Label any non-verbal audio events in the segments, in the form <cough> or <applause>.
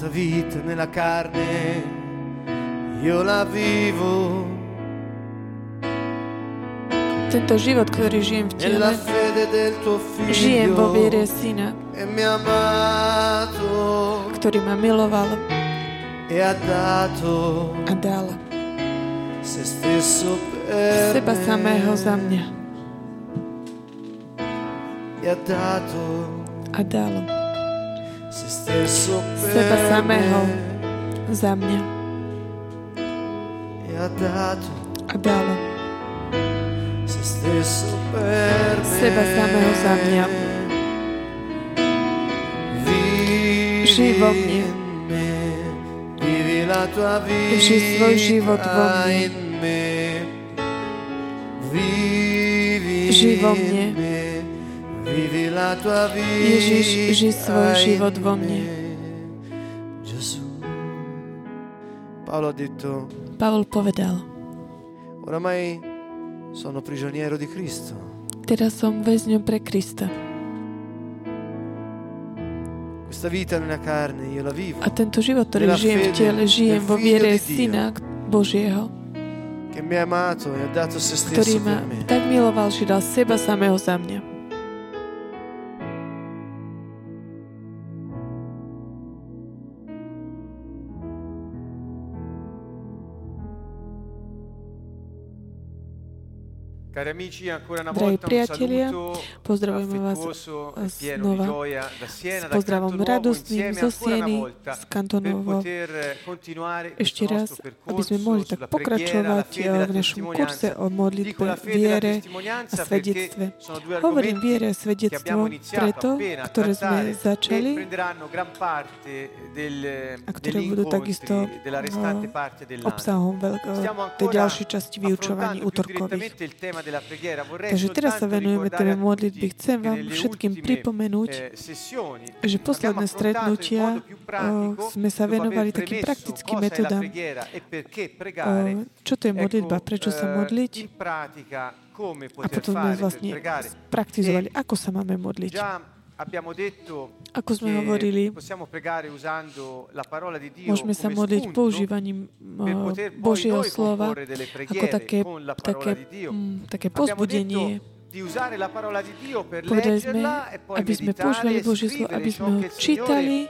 Questa vita nella carne io la vivo. Tento život, ktorý žijem v tele, žijem vo viere Syna, e ktorý ma miloval e a dal seba samého za mňa. E a dal seba samého za mňa a dal se stesso per me Seba samého za mňa. Žij vo mne. Žij svoj život vo mne. Žij vo mne. Ježiš, žij svoj život vo mne. Pavol povedal, oramai sono prigioniero di Cristo. teraz som väzňom pre Krista Questa vita nella carne io la vivo. a tento život, ktorý žijem v tele, žijem vo viere. Syna Božieho, che mi ha amato e ha dato se ktorý ma tak miloval, že dal seba samého za mňa. Drahí priatelia, pozdravujeme vás e znova s pozdravom radostným zo Sieny, z Kantonovo. Ešte raz, aby sme mohli tak pokračovať eh, v našom kurse o modlitbe, viere a svedectve. Hovorím viere a svedectvo preto, ktoré sme e začali a ktoré budú takisto eh, obsahom tej ďalšej časti vyučovaní útorkových. Takže teraz sa venujeme téme modlitby. Chcem vám všetkým pripomenúť, eh, že posledné stretnutia eh, sme sa venovali takým praktickým metodám. e Eh, Čo to je modlitba, prečo sa modliť a potom sme vlastne praktizovali, ako sa máme modliť. Abbiamo detto Ako sme hovorili, possiamo pregare usando la parola di Dio môžeme sa modliť používaním eh, Božieho slova ako také, také, mm, také pozbudenie. Povedali sme, e aby sme meditare používali e Božie slovo, aby sme ho čítali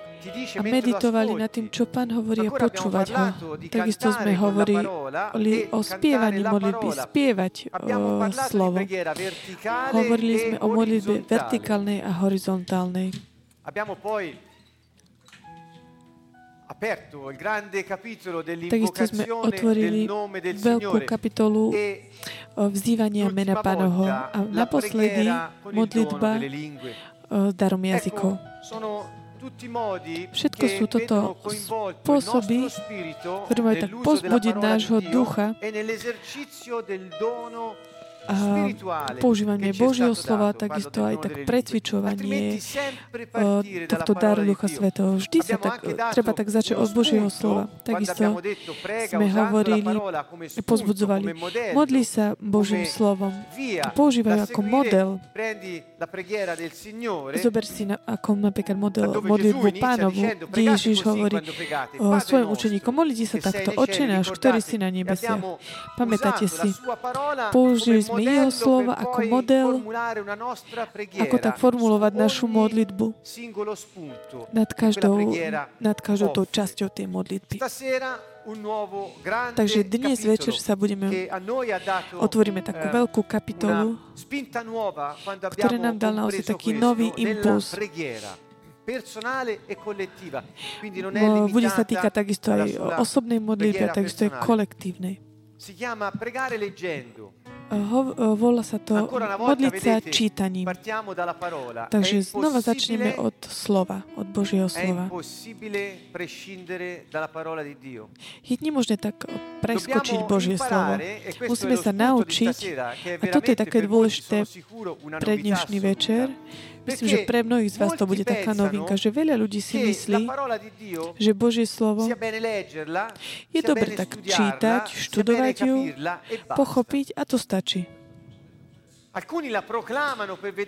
a meditovali nad tým, čo Pán hovorí a počúvať ho. Takisto sme hovorili o, e spievaní modlitby, spievať o slovo. Hovorili e sme o modlitbe vertikálnej a horizontálnej. Takisto sme otvorili veľkú kapitolu e vzývania mena Pánovho a naposledy modlitba darom jazykov. Všetko sú toto spôsoby, ktoré majú tak pozbudiť nášho ducha používanie Božieho slova, takisto aj tak precvičovanie dalla tohto daru Ducha. Svetého. Vždy sa tak, treba tak začať od Božieho slova. Takisto sme hovorili pozbudzovali. Modli sa Božím slovom. Používaj ako model. Prendi la preghiera del Signore Zober si na, ako napríklad model, modlitbu pánovu, kde Ježiš hovorí o svojim učeníkom, modlite sa takto, Oče náš, ktorý si na nebesiach. Pamätáte si, použili sme jeho per ako model, ako tak formulovať našu modlitbu. nad každou, nad každou tou časťou tej modlitby. Takže dnes večer sa budeme, otvoríme takú eh, veľkú kapitolu, abbiamo nám dal naozaj taký nový impuls. personale e collettiva. Quindi non è Bo bude sa týkať takisto aj osobnej modlitby takisto aj kolektívnej. Si chiama pregare leggendo. Ho, eh, volá sa to modliť sa čítaním. Takže znova začneme od slova, od Božieho slova. Je nemožné tak preskočiť Božie slovo. e Musíme sa naučiť, a toto je také dôležité pre dnešný večer. Myslím, že pre mnohých z vás to bude taká novinka, že veľa ľudí si myslí, že Božie slovo je dobre tak čítať, študovať ju, e pochopiť a to stačí.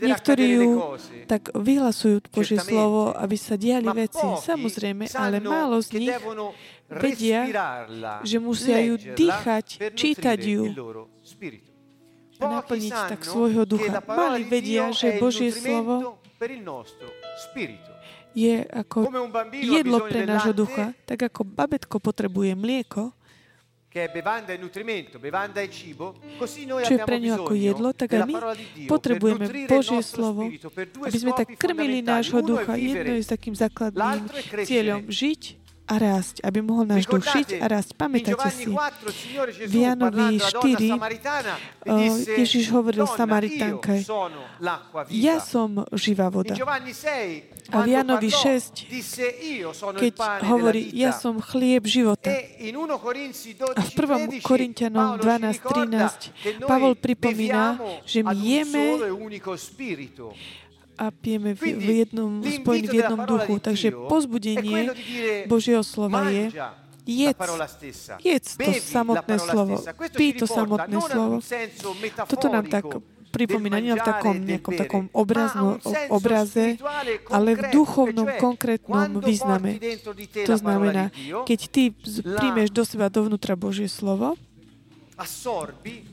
Niektorí ju tak vyhlasujú Božie slovo, aby sa diali veci. Samozrejme, ale málo z nich vedia, že musia ju dýchať, čítať ju naplniť tak svojho ducha. Mali di vedia, že Božie slovo je ako jedlo pre nášho ducha, tak ako babetko potrebuje mlieko, che è bevanda e nutrimento, bevanda e cibo, così noi čo je pre ňu ako jedlo, tak aj my potrebujeme Božie slovo, aby sme tak krmili nášho ducha. Jedno je s takým základným cieľom žiť a rásť, aby mohol náš duch žiť a rásť. Pamätáte si, 4 il Signore Gesù v donna 4, samaritana le eh, Ježiš hovoril "Donna, Samaritánke, ja som živá voda. Giovanni 6 A v parlò, 6, disse io sono il Keď hovorí, ja som chlieb života. E in 1 Corinzi 12, A v 1. 13, Korintianom Paolo ci 12, ricorda 13 che noi Pavol pripomína, že my jeme a pijeme v, v jednom, spojení v jednom duchu. Takže pozbudenie Božieho slova je jedz, jedz to samotné slovo, pí to samotné slovo. Toto nám tak pripomína nie v takom e nejakom takom obrazno, obraze, ale v duchovnom, konkrétnom význame. To znamená, keď ty príjmeš do seba dovnútra Božie slovo,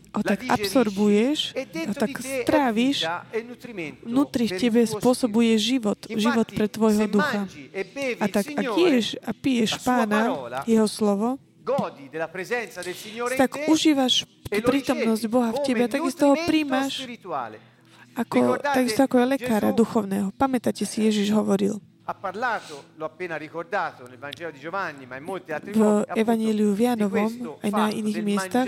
ho tak absorbuješ, e ho dentro tak stráviš, vita e vnútri v tebe spôsobuje život, život pre tvojho ducha. e A tak ak ješ a piješ pána, jeho slovo, tak užívaš e prítomnosť Boha v tebe a takisto ho príjmaš ako, takisto ako aj lekára duchovného. Pamätáte si, Ježiš hovoril Ha parlato, l'ho appena ricordato nel Vangelo di Giovanni, ma in molti altri V Evangeliu v questo aj na iných miestach,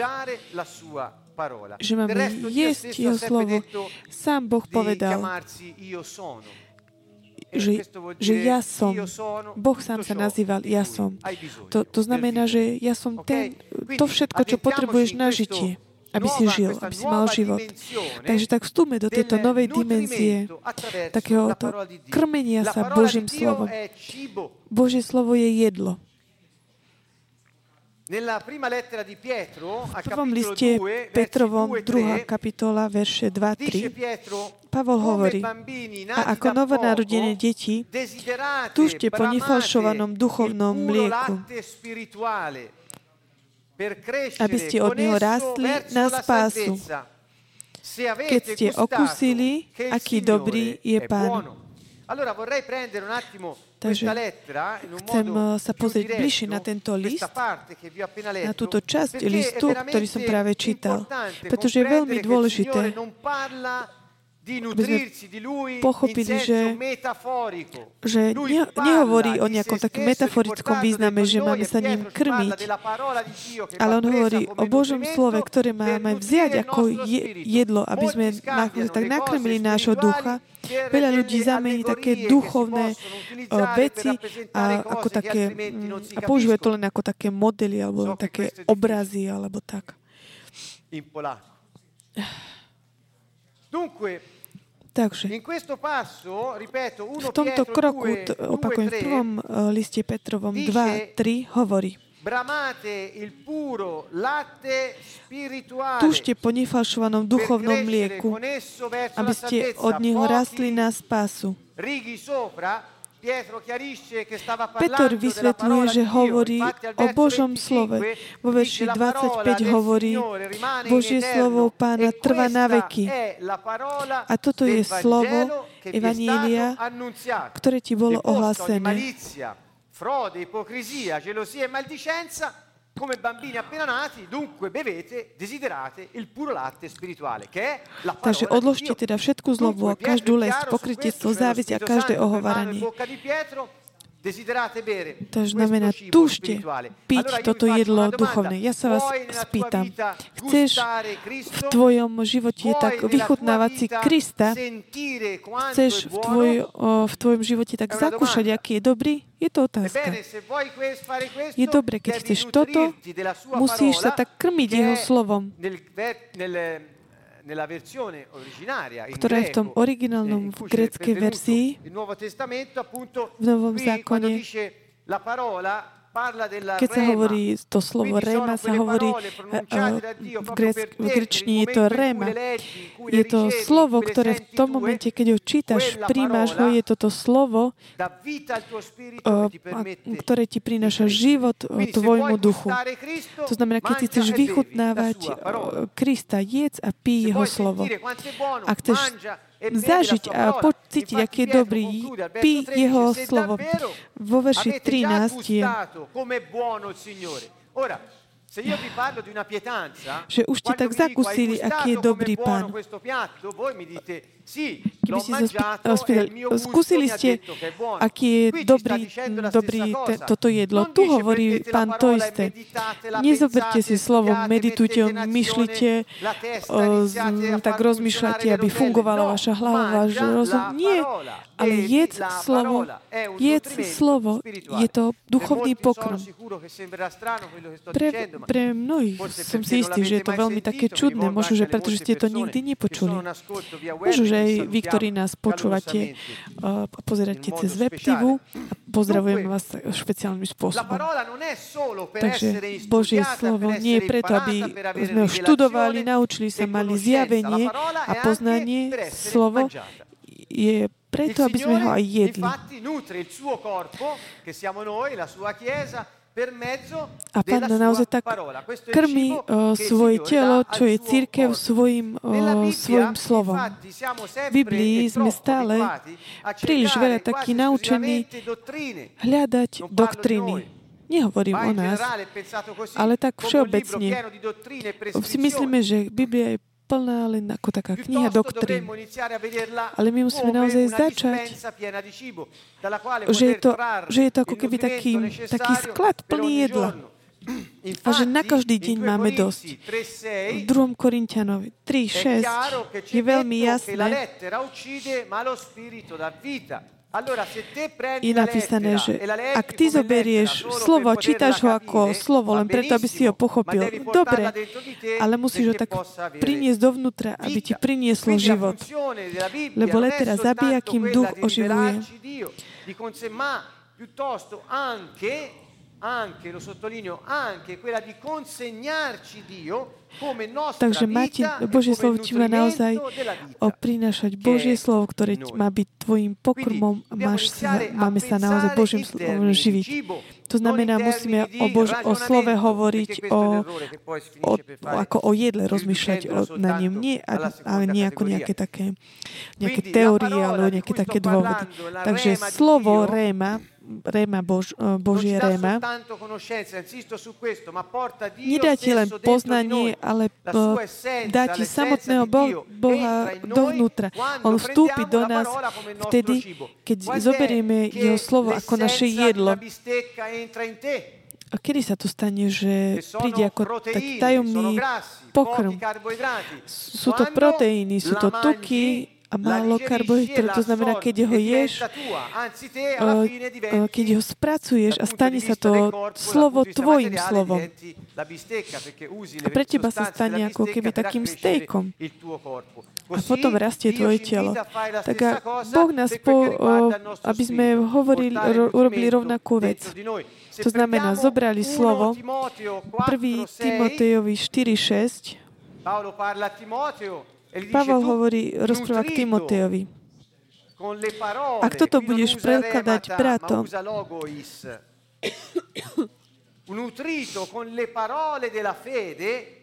že máme jesť jeho slovo. Sám Boh povedal. E že, že ja som. Boh sám sa nazýval ja som. To, to znamená, že ja som ten, to všetko, čo potrebuješ na žitie, aby si žil, aby si mal život. Takže tak vstúpme do tejto novej dimenzie nutrimento attraverso takého la to parola di Dio. krmenia sa Božím slovom. Božie slovo je jedlo. V prvom liste 2, Petrovom, versi 2 e 2. 3, kapitola, verše 2 dice 3, Pietro, Pavol come hovorí, a ako novonarodené deti, tužte po nefalšovanom duchovnom mlieku, latte spirituale per crescere aby ste od neho rástli na spásu. Keď ste il aký dobrý je Pán. buono. Allora vorrei prendere un attimo Takže chcem, eh, sa pozrieť bližšie na tento list, na túto časť listu, ktorý som práve čítal. Pretože je veľmi dôležité, Di sme pochopili, že- že ne, nehovorí o nejakom takom metaforickom význame, že máme sa ním krmiť, ale on hovorí o Božom slove, ktoré máme vziať ako jedlo, aby sme tak nakrmili nášho ducha. Veľa ľudí zamení také duchovné utilizzare veci a, ako také, mm, a používajú to len ako také modely alebo také obrazy alebo tak. in polacco. Dunque, Takže v 1 tomto kroku, 2, t- 2 opakujem, v 3, prvom eh, liste Petrovom dice- 2, 3 hovorí Tužte po nefalšovanom duchovnom mlieku, aby ste od neho rastli na spásu. Peter vysvetľuje, že hovorí o Božom 25 slove. Vo verši dice, "La parola 25 del hovorí, Božie slovo Pána e trvá na veky. A toto je slovo Evanília, ktoré ti bolo ohlásené. frode, ipocrisia, gelosia e maldicenza, come bambini appena nati, dunque bevete, desiderate il puro latte spirituale, che è la parola Takže odložte teda všetku zlobu a každú su pokrytectvo, závisť a každé ohovaranie. To znamená, túžte piť toto jedlo duchovné. Ja sa vás spýtam, chceš v tvojom živote tak vychutnávať si Krista, chceš v, tvoj, v tvojom živote tak zakúšať, aký je dobrý? Je to otázka. Je dobre, keď chceš toto, musíš sa tak krmiť jeho slovom, ktorá je v tom originálnom in v pervenuto verzii, v Novom zákone, keď sa hovorí to slovo réma, sa hovorí eh, eh, v, grec, v grečtine je to réma. je to slovo, ktoré v tom momente, keď ho čítaš, príjmaš ho, je toto slovo, ktoré ti prináša život tvojmu duchu. To znamená, keď si chceš vychutnávať Krista, jedz a pí jeho slovo. Ak chceš zažiť a pocítiť, aký je dobrý, pí jeho slovo. Vo verši 13 je že už ste tak zakúsili, aký je dobrý pán. Keby ste sa spýtali, skúsili ste, aký je dobrý, dobrý te, toto jedlo. Tu hovorí pán to isté. Nezoberte si slovo, meditujte, myšlite, o, tak rozmýšľate, aby fungovala vaša hlava, váš rozum. Nie, ale jedz slovo, jedz slovo, je to duchovný pokrm. Pre, pre mnohých som si istý, že je to veľmi také čudné, možno, že pretože ste to nikdy nepočuli. Možno, že aj vy, ktorí nás počúvate a pozeráte cez web TV, pozdravujem vás špeciálnym spôsobom. Takže Božie slovo nie je preto, aby sme ho študovali, naučili sa, mali zjavenie a poznanie. Slovo je preto, aby sme ho aj jedli. A Pán naozaj tak krmi uh, svoje telo, čo je církev, svojim, uh, svojim slovom. V Biblii sme stále príliš veľa takí naučení hľadať doktriny. Nehovorím o nás, ale tak všeobecne. Si myslíme, že Biblia je plná len ako taká kniha doktrín. Ale my musíme naozaj začať, že je to, že je to ako keby taký, taký sklad plný jedla. <clears throat> A že na každý deň máme dosť. V 2. Korintianovi 3.6 je veľmi jasné, je napísané, že ak ty zoberieš slovo, čítaš ho ako slovo, len preto, aby si ho pochopil, dobre, ale musíš ho tak priniesť dovnútra, aby ti prinieslo život. Lebo letera zabíja, kým duch oživuje. anche, lo sottolineo, anche quella di consegnarci Dio Takže máte, Božie slovo ti má naozaj prinášať Božie slovo, ktoré má byť tvojim pokrmom. Máš sa, máme sa naozaj Božím slovom živiť. To znamená, musíme o, Bož, o slove hovoriť o, o, ako o jedle, rozmýšľať o, na ním. Nie, ale nie ako nejaké také nejaké teórie alebo nejaké také dôvody. Takže slovo réma réma Bož, eh, Božie réma nedá ti len poznanie, ale eh, dá ti samotného Boha dovnútra. On vstúpi do nás vtedy, keď zoberieme Jeho slovo ako naše jedlo. A kedy sa to stane, že príde ako taký tajomný pokrm? Sú to proteíny, sú to tuky, a málo karbohydrátov. To znamená, keď ho ješ, keď ho spracuješ a stane sa to slovo tvojim slovom. A pre teba sa stane ako keby takým stejkom. A potom rastie tvoje telo. Tak a Boh nás, po, aby sme hovorili, urobili rovnakú vec. To znamená, zobrali slovo 1. Timotejovi 4.6 Pavel hovorí, rozpráva k Timotejovi. Ak toto budeš prekladať bratom, <coughs> nutrito con le parole della fede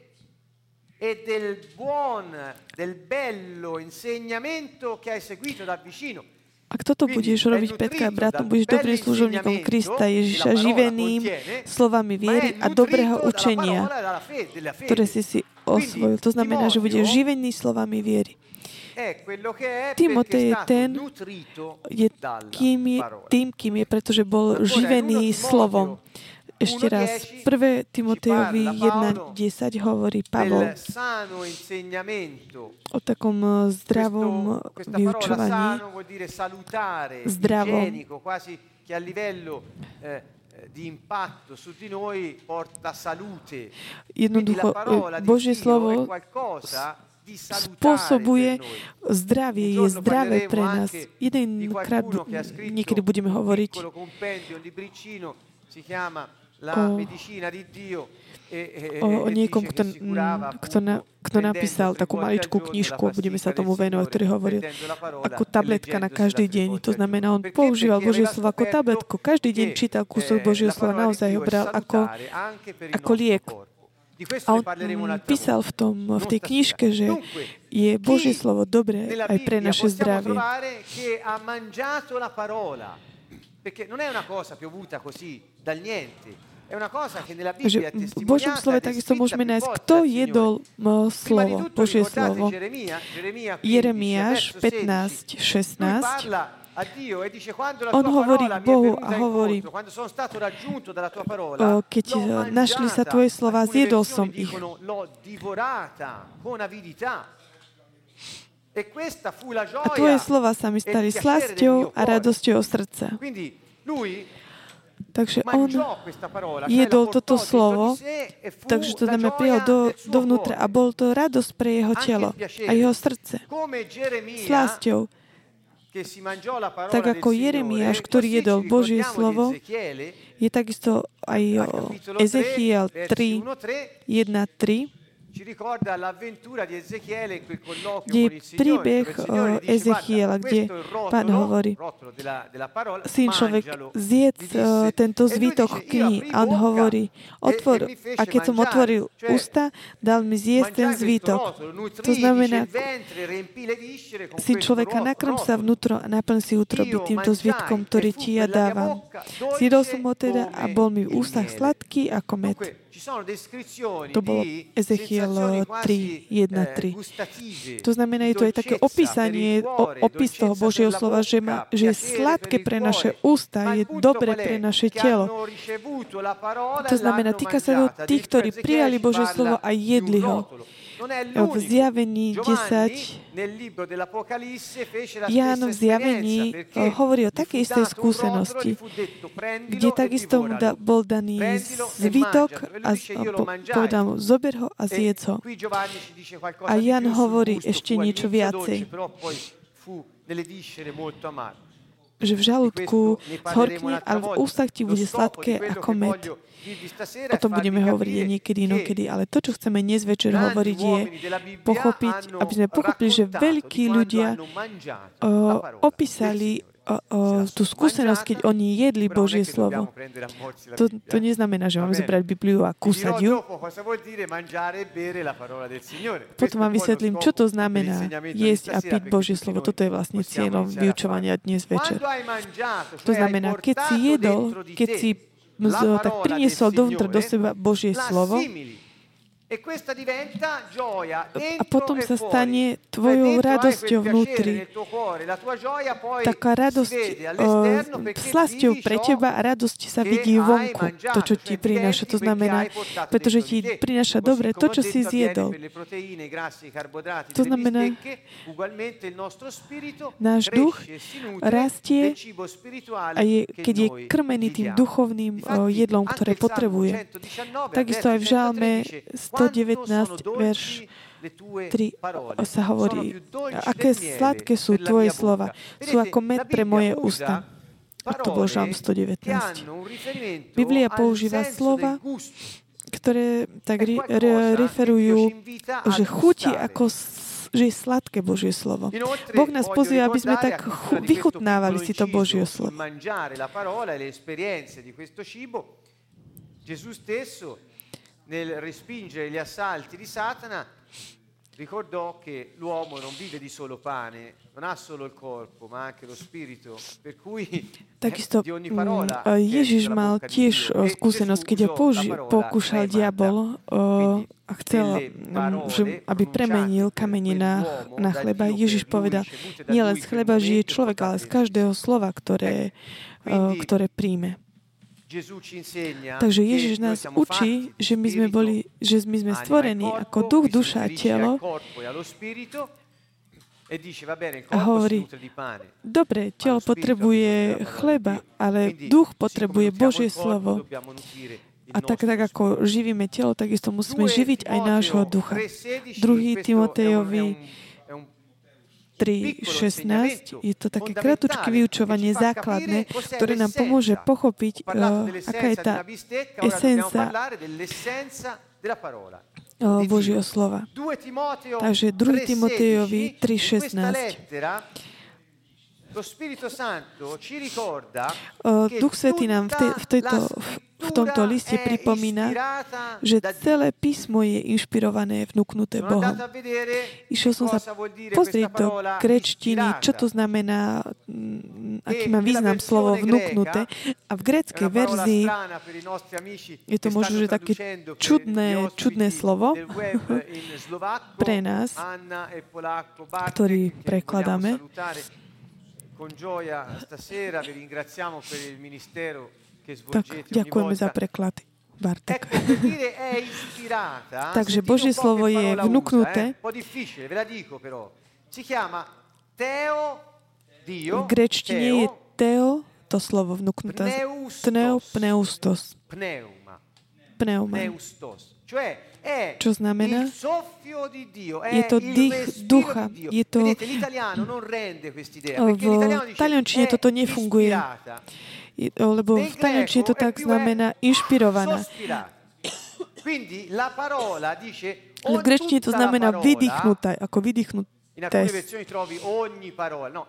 e del buon, del bello insegnamento che hai seguito da vicino. Ak toto budeš robiť, Petka a bratom, budeš dobrým služobníkom Krista Ježiša, živeným slovami viery a dobrého učenia, ktoré si si osvojil. To znamená, že budeš živený slovami viery. Timotej je ten, je kým je, tým, kým je, pretože bol živený slovom. Ešte raz, 1. Timotejovi 1.10 hovorí Pavol o takom eh, zdravom vyučovaní, zdravom, porta salute. Jednoducho, Božie slovo spôsobuje zdravie, je zdravé pre nás. Jedenkrát niekedy budeme hovoriť o, o, o niekom, kto, kto, na, kto napísal takú maličkú knižku, budeme sa tomu venovať, ktorý hovorí ako tabletka na každý deň. To znamená, on používal Božie slovo ako tabletku. Každý deň čítal kúsok Božieho slova, naozaj ho bral ako, ako liek. A on písal v, tom, v tej knižke, že je Božie slovo dobré aj pre naše zdravie. Perché non è una cosa piovuta così dal niente. Že v Božom slove takisto môžeme nájsť, kto jedol slovo, Božie slovo. Jeremiáš 15, 16 on hovorí k Bohu a hovorí, keď našli sa Tvoje slova, zjedol som ich. A Tvoje slova sa mi stali slasťou a radosťou srdca. Takže on jedol toto slovo, takže to znamená prijal do, dovnútra a bol to radosť pre jeho telo a jeho srdce. Slasťou. Tak ako Jeremiáš, ktorý jedol Božie slovo, je takisto aj Ezechiel 3, 1, 3, kde je príbeh Ezechiela, kde pán hovorí, syn človek, zjedz tento zvítok knihy. A on hovorí, otvor, a keď som otvoril ústa, dal mi zjesť ten zvítok. To znamená, syn človeka, nakrm sa vnútro a naplň si útroby týmto zvítkom, ktorý ti ja dávam. Zjedol som ho teda a bol mi v ústach sladký ako med. To bolo Ezechiel 3, 1, 3. To znamená, je to aj také opísanie, opis toho Božieho slova, že, má, že je sladké pre naše ústa, je dobre pre naše telo. To znamená, týka sa to tých, ktorí prijali Božie slovo a jedli ho v zjavení 10 Ján v zjavení hovorí o takej istej skúsenosti, kde takisto mu da, bol daný zvytok a po, povedal mu, zober ho a zjedz ho. A Jan hovorí ešte niečo viacej. že v žalúdku zhorkne, ale v ústach ti bude sladké ako med. O tom budeme hovoriť niekedy inokedy, ale to, čo chceme dnes večer hovoriť, je pochopiť, aby sme pochopili, že veľkí ľudia opísali o, o, tú skúsenosť, keď oni jedli Božie slovo. To, to neznamená, že máme zobrať Bibliu a kúsať ju. Potom vám vysvetlím, čo to znamená jesť a piť Božie slovo. Toto je vlastne cieľom vyučovania dnes večer. To znamená, keď si jedol, keď si priniesol dovnútra do seba Božie slovo, a potom sa stane tvojou radosťou vnútri. Taká radosť, slasťou pre teba a radosť sa vidí vonku, to, čo ti prináša. To znamená, pretože ti prináša dobre to, čo si zjedol. To znamená, náš duch rastie a je, keď je krmený tým duchovným jedlom, ktoré potrebuje. Takisto aj v žalme 119, verš 3 sa hovorí, aké sladké sú tvoje slova. Sú ako med pre moje ústa. A to bol Žalm 119. Biblia používa slova, ktoré tak referujú, že chutí ako že je sladké Božie slovo. Boh nás pozýva, aby sme tak vychutnávali si to Božie slovo. Gesù stesso nel respingere gli assalti di Satana, ricordò che l'uomo non vive di solo pane, non ha solo il corpo, ma anche lo spirito, per cui Takisto Ježiš mal tiež skúsenosť, keď ho použi- pokúšal diabol a chcel, že, aby premenil kamene na, na chleba. Ježiš povedal, nielen z chleba žije človek, ale z každého slova, ktoré, ktoré príjme. Takže Ježiš nás učí, že my sme boli, že my sme stvorení ako duch, duša a telo a hovorí, dobre, telo potrebuje chleba, ale duch potrebuje Božie slovo. A tak, tak ako živíme telo, takisto musíme živiť aj nášho ducha. Druhý Timotejovi 3.16 je to také kratučké vyučovanie základné, ktoré nám pomôže pochopiť, uh, aká je tá esenca uh, Božieho slova. Takže 2. Timotejovi 3.16 Duch Svetý nám v, te, v, tejto, v tomto liste pripomína, že celé písmo je inšpirované, vnúknuté Bohom. Išiel som sa pozrieť do grečtiny, čo to znamená, aký má význam slovo vnúknuté. A v greckej verzii je to možno, že také čudné, čudné slovo <laughs> pre nás, ktorý prekladáme. Con gioia stasera vi ringraziamo per il ministero che svolgete tak, ďakujeme za preklad. Bartek. <laughs> Takže Božie slovo je vnúknuté. V grečtine je teo, to slovo vnúknuté. Pneu, pneustos. Pneuma. Pneuma. Čo znamená? Je to dých ducha. Je to... V taliančine toto nefunguje. Lebo v taliančine to tak znamená inšpirovaná. V grečtine to znamená vydýchnutá, ako vydýchnutá. No,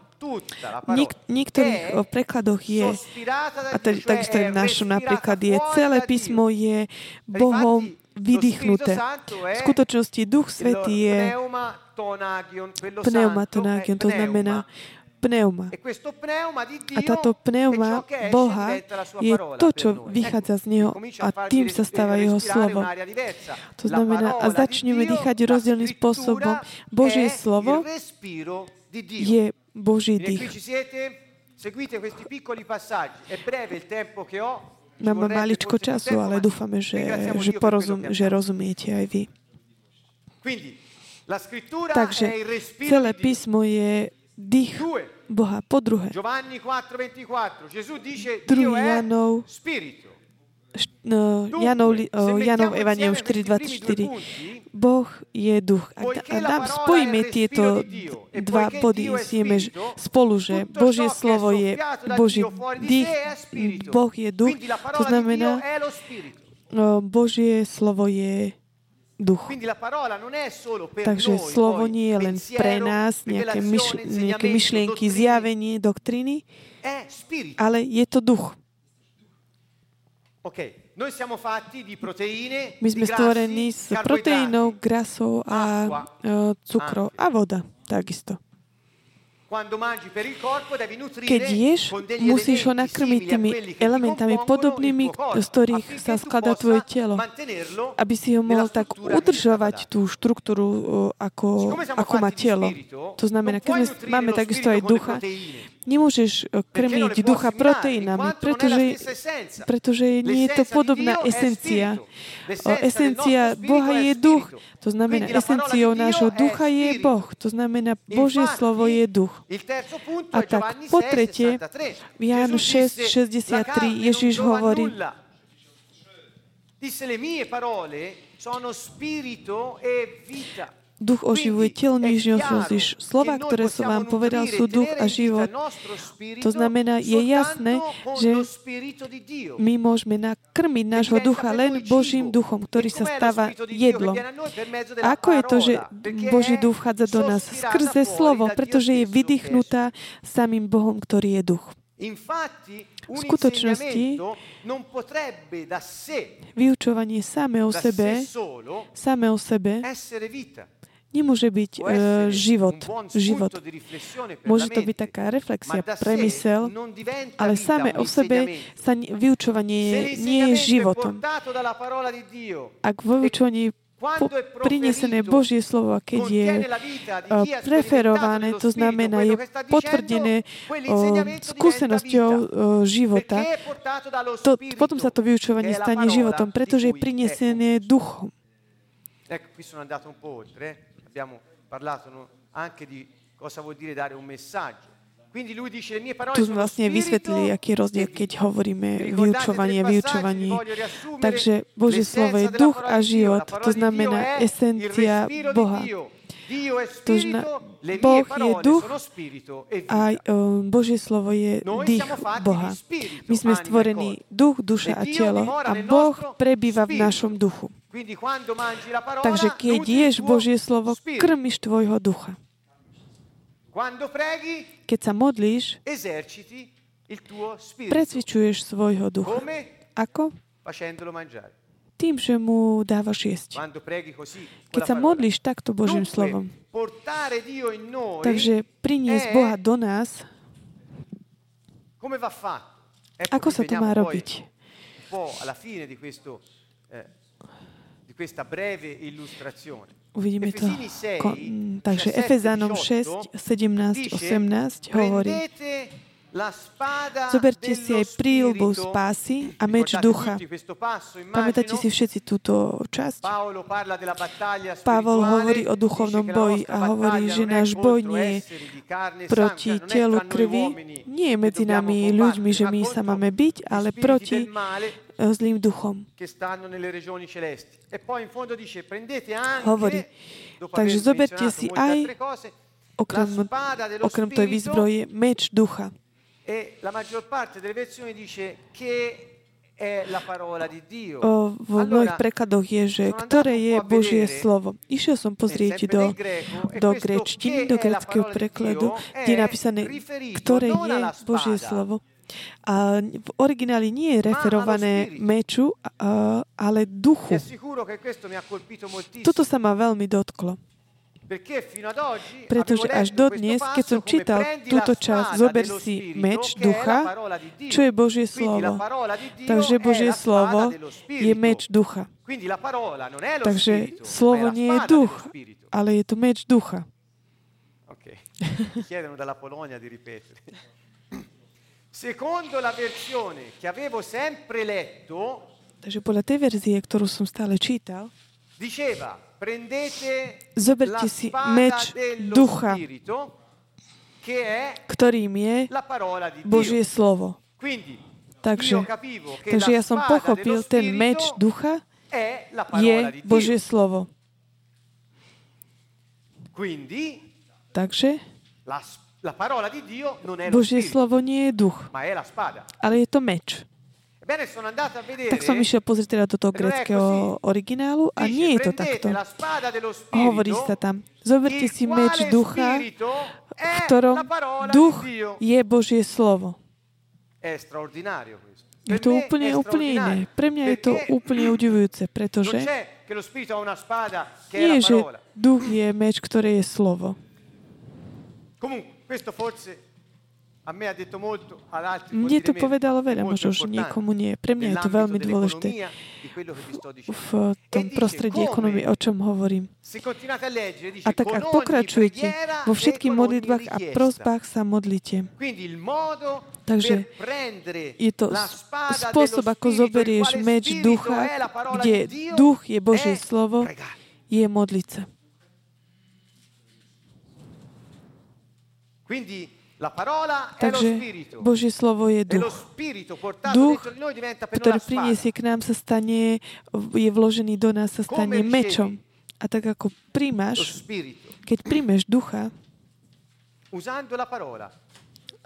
Nik, niektorých prekladoch je, a takisto aj v našom napríklad je, celé písmo je Bohom vydýchnuté. V skutočnosti Duch Svetý je pneumatonagion, to znamená pneuma. A táto pneuma Boha je to, čo vychádza z Neho a tým sa stáva Jeho slovo. To znamená, a začneme dýchať rozdielným spôsobom. Božie slovo je Boží dých. Seguite questi piccoli passaggi. È breve il tempo che ho, Máme maličko času, ale dúfame, že, že, porozum, že rozumiete aj vy. Takže celé písmo je dých Boha. Po druhé, druhý Janov, no, Janov, Janov Evangelium 4.24. Boh je duch. A, a nám spojíme tieto dva body, sieme spolu, že Božie slovo je Boží dých, Boh je duch. To znamená, no, Božie slovo je duch. Takže slovo nie je len pre nás nejaké, myšl- nejaké myšlienky, zjavenie, doktriny, ale je to duch. Okay. My sme stvorení z proteínov, grasov a uh, cukrov a voda takisto. Keď ješ, musíš ho nakrmiť tými elementami podobnými, z ktorých sa skladá tvoje telo, aby si ho mohol tak udržovať tú štruktúru, ako, ako má telo. To znamená, keď máme takisto aj ducha, nemôžeš e, krmiť ducha proteínami, pretože, pretože nie je to podobná esencia. Esencia Boha je duch. To znamená, esenciou nášho ducha je Boh. To znamená, Božie slovo je duch. A tak po tretie, v Ján 6.63 Ježiš hovorí, Disse le mie parole sono spirito e vita. Duch oživuje telo nižného slziš. Slova, ktoré som vám povedal, sú duch a život. To znamená, je jasné, že my môžeme nakrmiť nášho ducha len Božím duchom, ktorý sa stáva jedlom. Ako je to, že Boží duch vchádza do nás? Skrze slovo, pretože je vydýchnutá samým Bohom, ktorý je duch. V skutočnosti vyučovanie samé o sebe, samé o sebe nemôže byť uh, život. život. Môže to byť taká reflexia, premysel, ale samé o sebe sa vyučovanie nie je životom. Ak vo vyučovaní po, prinesené Božie slovo, keď je uh, preferované, to znamená, je potvrdené uh, skúsenosťou uh, života, to, potom sa to vyučovanie stane životom, pretože je prinesené duchom. Ecco, qui sono andato un po' oltre abbiamo parlato anche di cosa vuol dire dare un messaggio. Tu sme vlastne vysvetlili, aký je rozdiel, keď hovoríme vyučovanie, vyučovanie. Takže Božie slovo je duch a život, to znamená esencia Boha. To zna, Boh je duch a Božie slovo je dých Boha. My sme stvorení duch, duša a telo a Boh prebýva v našom duchu. Takže keď ješ Božie slovo, krmiš tvojho ducha. Keď sa modlíš, precvičuješ svojho ducha. Ako? tým, že mu dávaš jesť. Keď sa modlíš takto Božím slovom, takže priniesť Boha do nás, ako sa to má robiť? Uvidíme to. Takže Efezánom 6, 17, 18 hovorí, Zoberte si aj príľbu spásy a meč ducha. Pamätáte si všetci túto časť? Pavol hovorí o duchovnom boji a hovorí, že náš boj nie je proti telu krvi, nie je medzi nami ľuďmi, že my sa máme byť, ale proti zlým duchom. Hovorí, takže zoberte si aj okrem, okrem tej výzbroje meč ducha. E la maggior parte delle versioni dice che O, vo mnohých prekladoch je, že ktoré je Božie slovo. Išiel som pozrieť do, do grečtiny, do greckého prekladu, kde je napísané, ktoré je Božie slovo. A v origináli nie je referované meču, ale duchu. Toto sa ma veľmi dotklo. Pretože až dodnes, keď som čítal túto časť, zober si meč ducha, čo je Božie slovo. Takže Božie slovo je meč ducha. Takže slovo nie je duch, ale je to meč ducha. <laughs> Secondo la versione che avevo sempre letto, Takže podľa tej verzie, ktorú som stále čítal, diceva, Zoberte si meč ducha, ktorým je Božie slovo. Takže, takže ja som pochopil, ten meč ducha je Božie slovo. Takže Božie slovo nie je duch, ale je to meč. Tak som išiel pozrieť teda do toho greckého originálu a nie je to takto. Hovorí sa tam, zoberte si meč ducha, v ktorom duch je Božie slovo. Je to úplne, úplne iné. Pre mňa je to úplne udivujúce, pretože nie, že duch je meč, ktoré je slovo. forse mne to povedalo veľa, možno, že niekomu nie. Pre mňa je to veľmi dôležité v tom prostredí ekonomie, o čom hovorím. A tak ak pokračujete, vo všetkých modlitbách a prosbách sa modlite. Takže je to spôsob, ako zoberieš meč ducha, kde duch je Božie slovo, je modliť sa. Takže Božie slovo je duch. Duch, ktorý priniesie k nám, sa stane, je vložený do nás, sa stane mečom. A tak ako príjmaš, keď príjmeš ducha,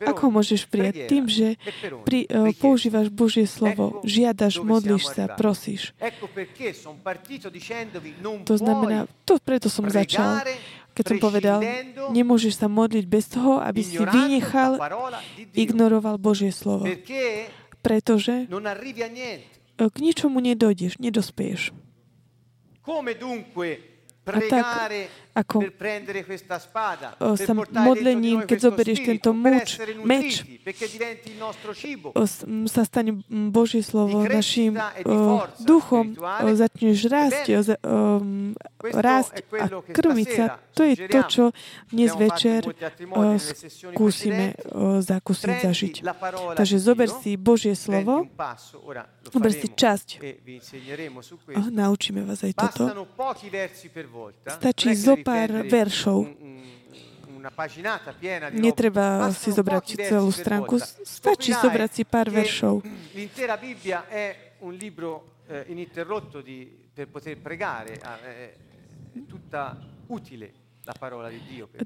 ako môžeš prijať? Tým, že pri, uh, používaš Božie slovo, žiadaš, modlíš sa, prosíš. To znamená, to preto som začal keď som povedal, nemôžeš sa modliť bez toho, aby si vynechal, ignoroval Božie slovo. Pretože k ničomu nedojdeš, nedospeješ. A tak, ako sa modlením, keď zoberieš tento muč, meč, sa stane Božie slovo našim duchom, začneš rásť, rásť a krmiť sa. To je to, čo dnes večer skúsime zakúsiť, zažiť. Takže zober si Božie slovo, zober si časť. Naučíme vás aj toto. Stačí zo pár veršov. Netreba si zobrať celú stránku, stačí zobrať si pár veršov. Libro ininterrotto di, per poter pregare, è tutta utile.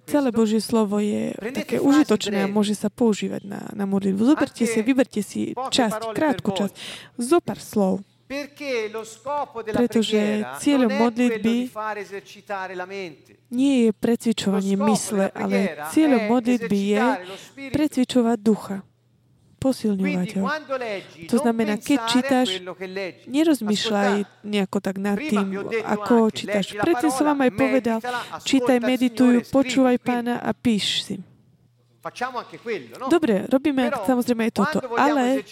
Celé Božie slovo je také užitočné a môže sa používať na, na modlitbu. Zoberte si, vyberte si časť, krátku časť, zo pár slov. Pretože cieľom modlitby nie je precvičovanie mysle, ale cieľom modlitby je precvičovať ducha posilňovať ho. To znamená, keď čítaš, nerozmýšľaj nejako tak nad tým, ako čítaš. Predtým som vám aj povedal, čítaj, medituj, počúvaj pána a píš si. Dobre, robíme samozrejme aj toto, ale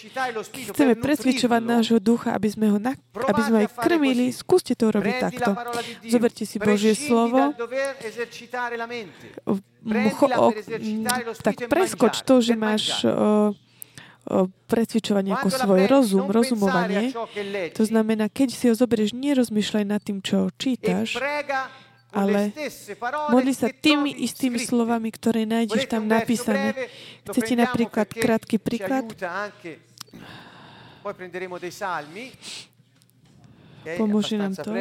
chceme presvičovať nášho ducha, aby sme ho, na, aby sme aj krmili, skúste to robiť takto. Zoberte si Božie slovo, tak preskoč to, že máš precvičovať ako svoj rozum, rozumovanie. To znamená, keď si ho zoberieš, nerozmýšľaj nad tým, čo čítaš, ale modli sa tými istými slovami, ktoré nájdeš tam napísané. Chcete napríklad krátky príklad? Pomôže nám to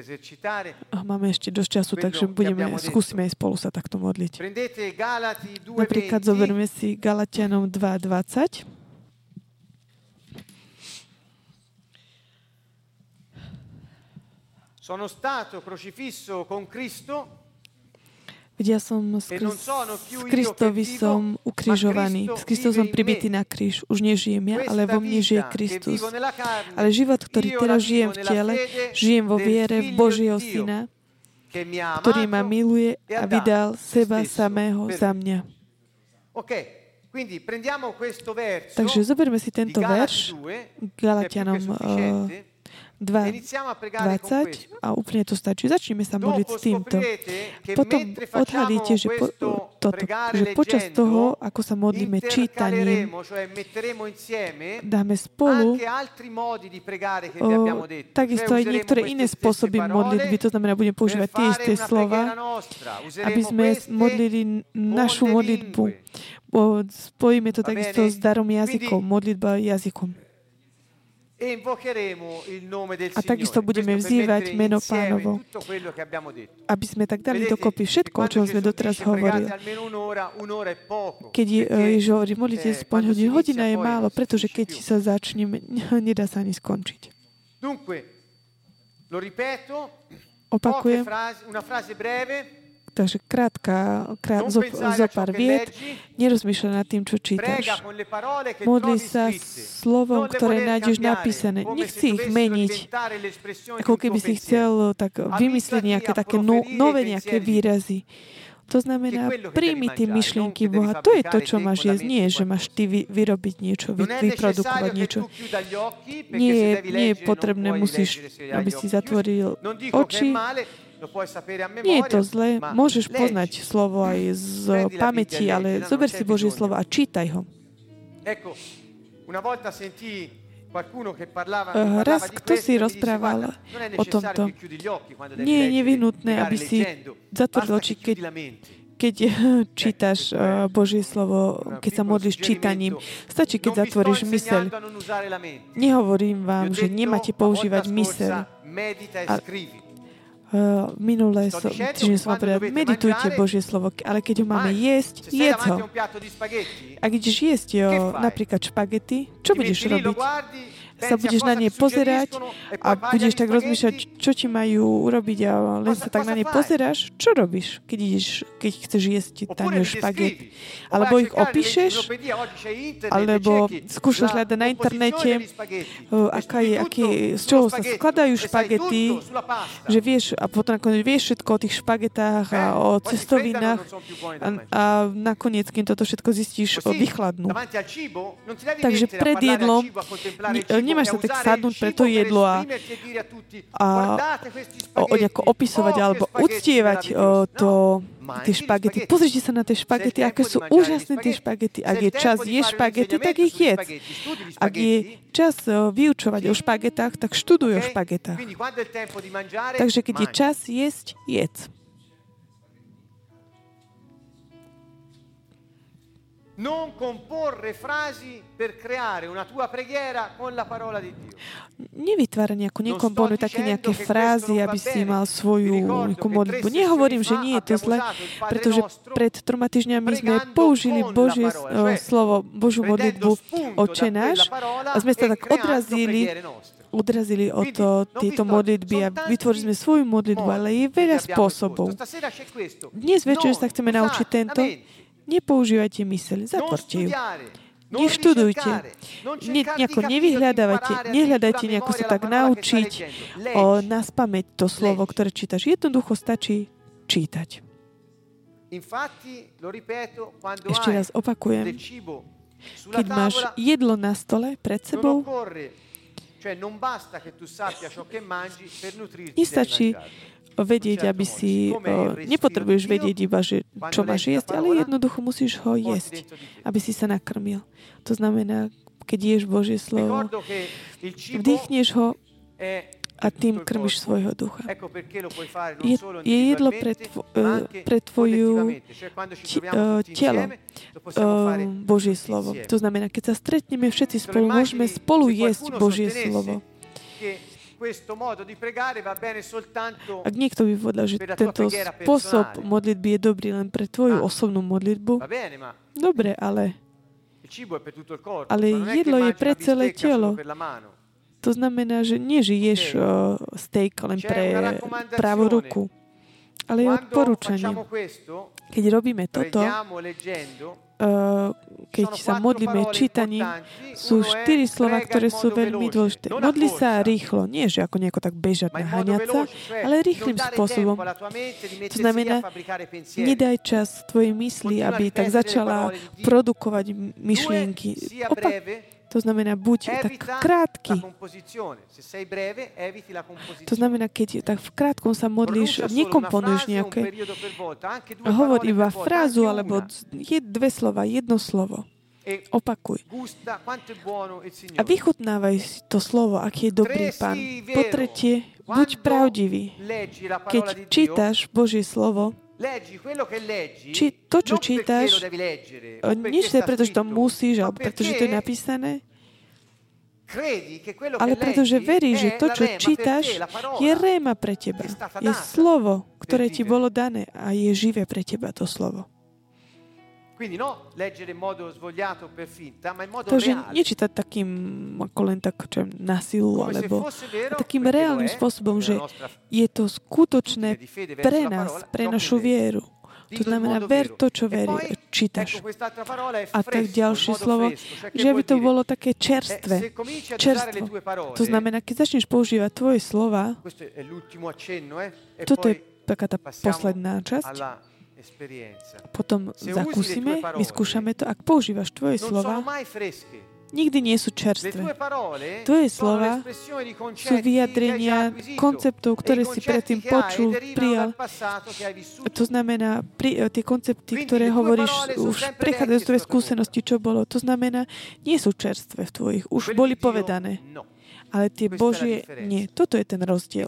esercitare. Máme ešte dosť času, takže budeme, skúsime aj spolu sa takto modliť. Napríklad zoberme si Galatianom 2.20. Sono stato crocifisso con Cristo Veď ja som s, s Kristovi som ukrižovaný. S Kristom som pribitý na kríž. Už nežijem ja, ale vo mne žije Kristus. Ale život, ktorý teraz žijem v tele, žijem vo viere v Božieho Syna, ktorý ma miluje a vydal seba samého za mňa. Takže zoberme si tento verš Galatianom 2.20 a úplne to stačí. Začneme sa modliť s týmto. Potom odhalíte, že, po, toto, že počas toho, ako sa modlíme čítaním, dáme spolu o, takisto aj niektoré iné spôsoby modlitby, to znamená, budeme používať tie isté slova, aby sme modlili našu modlitbu. Spojíme to takisto s darom jazykom, modlitba jazykom. E a takisto budeme vzývať meno pánovo, aby sme tak dali dokopy všetko, o čom sme doteraz hovorili. Keď Ježiš hovorí, modlite eh, spoň hodinu, hodina je málo, pretože keď sa začneme, <laughs> nedá sa ani skončiť. Opakujem, Takže krátka, krát, zo, zo pár viet, nerozmýšľaj nad tým, čo čítaš. Modli sa slovom, ktoré nájdeš napísané. Nechci ich meniť, ako keby si chcel tak vymyslieť nejaké také no, nové nejaké výrazy. To znamená, príjmi tie myšlienky Boha. To je to, čo máš jesť. Nie, že máš ty vy, vyrobiť niečo, vy, vyprodukovať niečo. Nie nie je potrebné, musíš, aby si zatvoril oči, nie je to zlé, môžeš poznať slovo aj z pamäti, ale zober si Božie slovo a čítaj ho. Raz kto si rozprával o tomto. Nie je nevyhnutné, aby si zatvoril oči, keď, keď čítaš Božie slovo, keď sa modlíš čítaním. Stačí, keď zatvoríš myseľ. Nehovorím vám, že nemáte používať myseľ. A Uh, minulé so, týždeň som povedal, meditujte Božie slovo, ale keď ho máme jesť, jedz ho. Ak ideš jesť jo, napríklad špagety, čo budeš robiť? Sa budeš na ne pozerať a budeš tak rozmýšľať, čo ti majú urobiť a len sa tak na ne pozeráš, čo robíš, keď ideš, keď chceš jesť tanier špaget? Alebo ich opíšeš, alebo skúšaš hľadať na internete, aká je, aký, z čoho sa skladajú špagety, že vieš, a potom nakoniec vieš všetko o tých špagetách a o cestovinách. a, a nakoniec, keď toto všetko zistíš, vychladnú. Takže pred jedlom nemáš sa tak sadnúť pre to jedlo a, a o, nejako opisovať alebo uctievať o, to, tie špagety. Pozrite sa na tie špagety, aké sú úžasné tie špagety. Ak je čas jesť špagety, tak ich jedz. Ak je čas vyučovať o špagetách, tak študuj o špagetách. Takže keď je čas jesť, jedz. Non comporre frasi per creare una tua preghiera con la parola di Dio. Nevytvára nejakú, nekomponuj také nejaké frázy, aby si mal svoju nejakú modlitbu. Nehovorím, že nie je to zle, pretože pred troma týždňami sme použili Božie slovo, Božiu modlitbu Oče náš a sme sa tak odrazili odrazili od to, tieto modlitby a vytvorili sme svoju modlitbu, ale je veľa spôsobov. Dnes večer sa chceme naučiť tento. Nepoužívajte myseľ, zatvorte ju. Neštudujte, ne, nejako nevyhľadávajte, nehľadajte nejako sa tak naučiť o nás pamäť to slovo, ktoré čítaš. Jednoducho stačí čítať. Ešte raz opakujem. Keď máš jedlo na stole pred sebou, nestačí vedieť, aby si... Nepotrebuješ vedieť iba, že čo máš jesť, ale jednoducho musíš ho jesť, aby si sa nakrmil. To znamená, keď ješ Božie slovo, vdýchneš ho a tým krmiš svojho ducha. Je, je jedlo pre, tvo, pre tvoju telo, Božie slovo. To znamená, keď sa stretneme všetci spolu, môžeme spolu jesť Božie slovo. Ak niekto by povedal, že tento spôsob modlitby je dobrý len pre tvoju ah. osobnú modlitbu, dobre, ale, ale jedlo je pre celé telo. To znamená, že nežiješ uh, steak len pre pravú ruku. Ale je odporúčanie. Keď robíme toto, keď sa modlíme čítaním, sú štyri slova, ktoré sú veľmi dôležité. Modli sa rýchlo, nie že ako nejako tak bežať naháňať sa, ale rýchlým spôsobom. To znamená, nedaj čas tvojej mysli, aby tak začala produkovať myšlienky. Opak, to znamená, buď tak krátky. To znamená, keď tak v krátkom sa modlíš, nekomponuješ nejaké. Hovor iba frázu, alebo je dve slova, jedno slovo. E Opakuj. A vychutnávaj to slovo, aký je dobrý pán. Po tretie, buď pravdivý. Keď čítaš Božie slovo, či to, čo čítaš, je preto, že to musíš, alebo pretože to je napísané, ale pretože veríš, že to, čo čítaš, je réma pre teba. Je slovo, ktoré ti bolo dané a je živé pre teba to slovo. Takže nečítať takým ako len tak, čo na silu, alebo takým reálnym spôsobom, že je to skutočné pre nás, pre našu vieru. To znamená, ver to, čo verí, čítaš. A tak ďalšie slovo, že by to bolo také čerstvé. Čerstvo. To znamená, keď začneš používať tvoje slova, toto je taká tá posledná časť, potom zakúsime, vyskúšame to. Ak používaš tvoje slova, nikdy nie sú čerstvé. Tvoje slova sú vyjadrenia konceptov, ktoré si predtým počul, prijal. To znamená, pri, eh, tie koncepty, ktoré hovoríš, už prechádzajú z tvojej skúsenosti, čo bolo. To znamená, nie sú čerstvé v tvojich, už boli povedané. Ale tie Božie nie. Toto je ten rozdiel.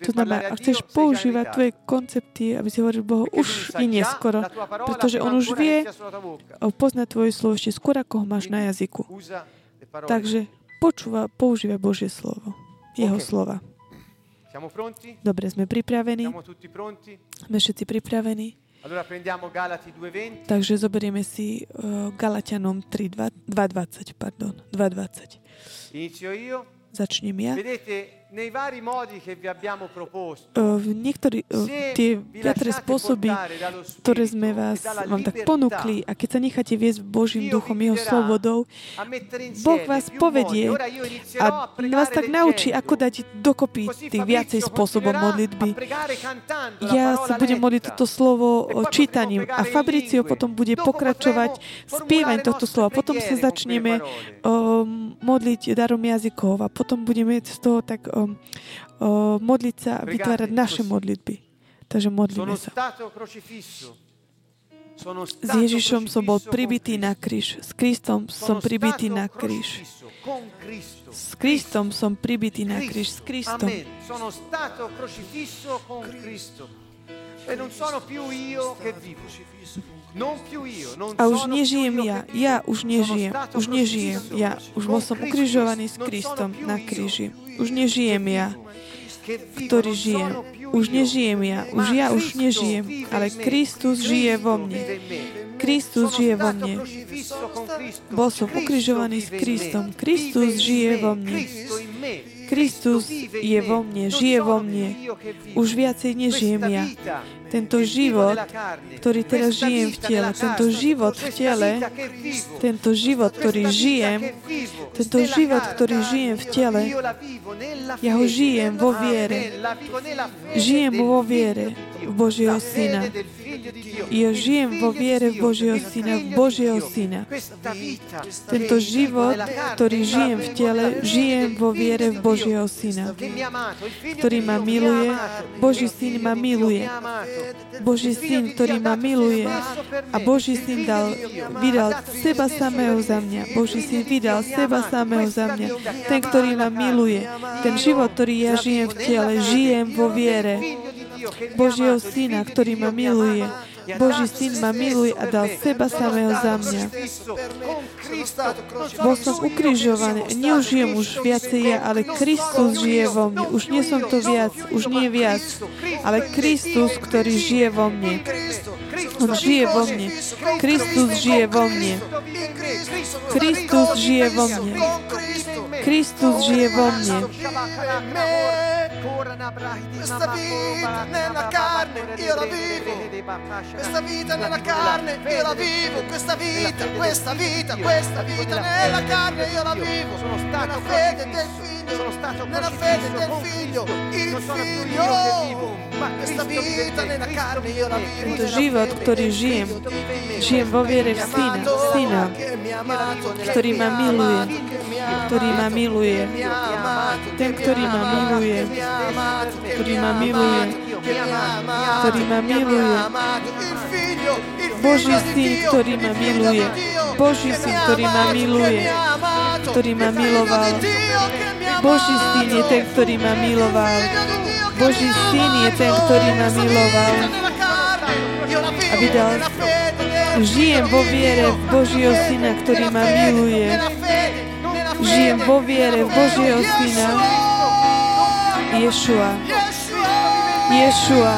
To znamená, ak chceš používať tvoje koncepty, aby si hovoril Bohu, už je neskoro, pretože On už vie poznať tvoje slovo ešte skôr, ako ho máš na jazyku. Takže počúva, používaj Božie slovo. Jeho slova. Dobre, sme pripravení. Sme všetci pripravení. Takže zoberieme si uh, Galatianom 2.20, pardon, 2.20. Inizio io. Začnem ja. Vedete, v niektorí, tie viaceré spôsoby, ktoré sme vás, vám tak ponúkli a keď sa necháte viesť Božím duchom, Jeho slobodou, Boh vás povedie a vás tak naučí, ako dať dokopy tých viacej spôsobom modlitby. Ja sa budem modliť toto slovo čítaním a Fabricio potom bude pokračovať. spievaním tohto slova. Potom sa začneme modliť darom jazykov a potom budeme z toho tak modliť sa a vytvárať naše modlitby. Takže modlíme sa. S Ježišom som bol pribitý na kríž. S Kristom som pribitý na kríž. S Kristom som pribitý na kríž. S Kristom. A už nežijem ja, ja už nežijem, už nežijem ja, už bol som ukrižovaný s Kristom na kríži. Už nežijem ja, ktorý žije. Už nežijem ja, už ja už nežijem, ale Kristus žije vo mne. Kristus žije vo mne. Bol som ukrižovaný s Kristom. Kristus žije vo mne. Kristus je vo mne, žije vo mne. Už viacej nežijem ja. Tento život, ktorý teraz žijem v tele, tento život v tele, tento život, ktorý žijem, tento život, ktorý žijem v tele, ja ho žijem vo viere. Žijem vo viere v Božieho Syna. Ja žijem vo viere v Božieho Syna, v Božieho Syna. Tento život, ktorý žijem v tele, žijem vo viere v Božieho Syna, ktorý ma miluje. Boží Syn ma miluje. Boží Syn, ktorý ma miluje. A Boží Syn dal, vydal seba samého za mňa. Boží Syn vydal seba samého za mňa. Ten, ktorý ma miluje. Ten život, ktorý ja žijem v tele, žijem vo viere. Božieho Syna, ktorý ma miluje. Boží Syn ma miluje a dal seba samého za mňa. Bol som ukrižovaný. Neužijem už viacej ja, ale Kristus žije vo mne. Už nie som to viac, už nie viac, ale Kristus, ktorý žije vo mne. On žije vo mne. Kristus žije vo mne. Kristus žije vo mne. Kristus žije vo mne. Questa vita nella carne io la vivo. Questa vita nella carne io la vivo. Questa vita, questa vita, questa vita nella carne io la vivo. Sono stato fede del figlio. Sono stato nella fede del figlio. Il figlio. Questa vita nella carne io la vivo. To život, ktorý žijem, žijem vo viere v Syna, Syna, ktorý ma miluje, ktorý ma miluje, ten, ktorý ma miluje, ktorý ma miluje, ktorý ma miluje. Boží syn, ktorý ma miluje. Boží syn, ktorý ma miluje, ktorý ma miloval. Boží syn je ten, ktorý ma miloval. Boží syn je ten, ktorý ma miloval. A vydal Žijem vo viere v Božieho Syna, ktorý ma miluje. Žijem vo viere v Božieho Syna. Ješua. Ješua.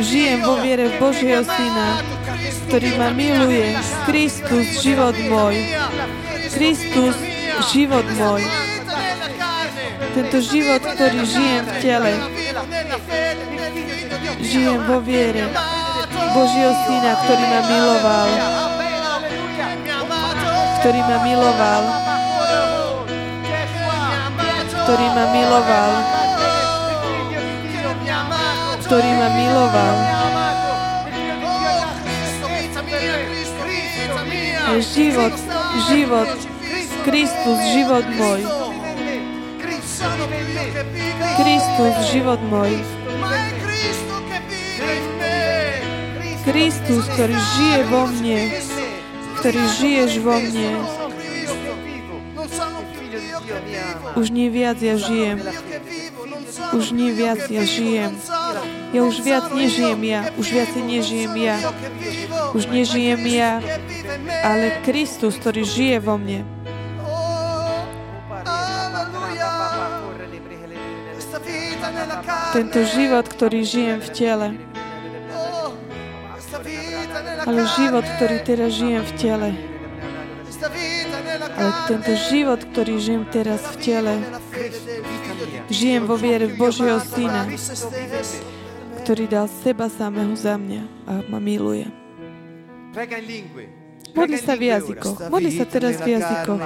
Žijem vo viere v Božieho Syna, ktorý ma miluje. Kristus, život môj. Kristus, život môj. Tento život, ktorý žijem v tele, žijem vo viere Božieho Syna, ktorý ma miloval. Ktorý ma miloval ktorý ma miloval, ktorý ma miloval. Život, život, Kristus, život môj. Kristus, život môj. Kristus, ktorý žije vo mne, ktorý žiješ vo mne. Už nie viac ja žijem. Už nie viac ja žijem. Ja už viac nežijem ja. Už viac nežijem ja. Už nežijem ja, ale Kristus, ktorý žije vo mne. Tento život, ktorý žijem v tele. Ale život, ktorý teraz žijem v tele ale tento život, ktorý žijem teraz v tele, žijem vo viere v Božieho Syna, ktorý dal seba samého za mňa a ma miluje. Modli sa v jazykoch. Modli sa teraz v jazykoch.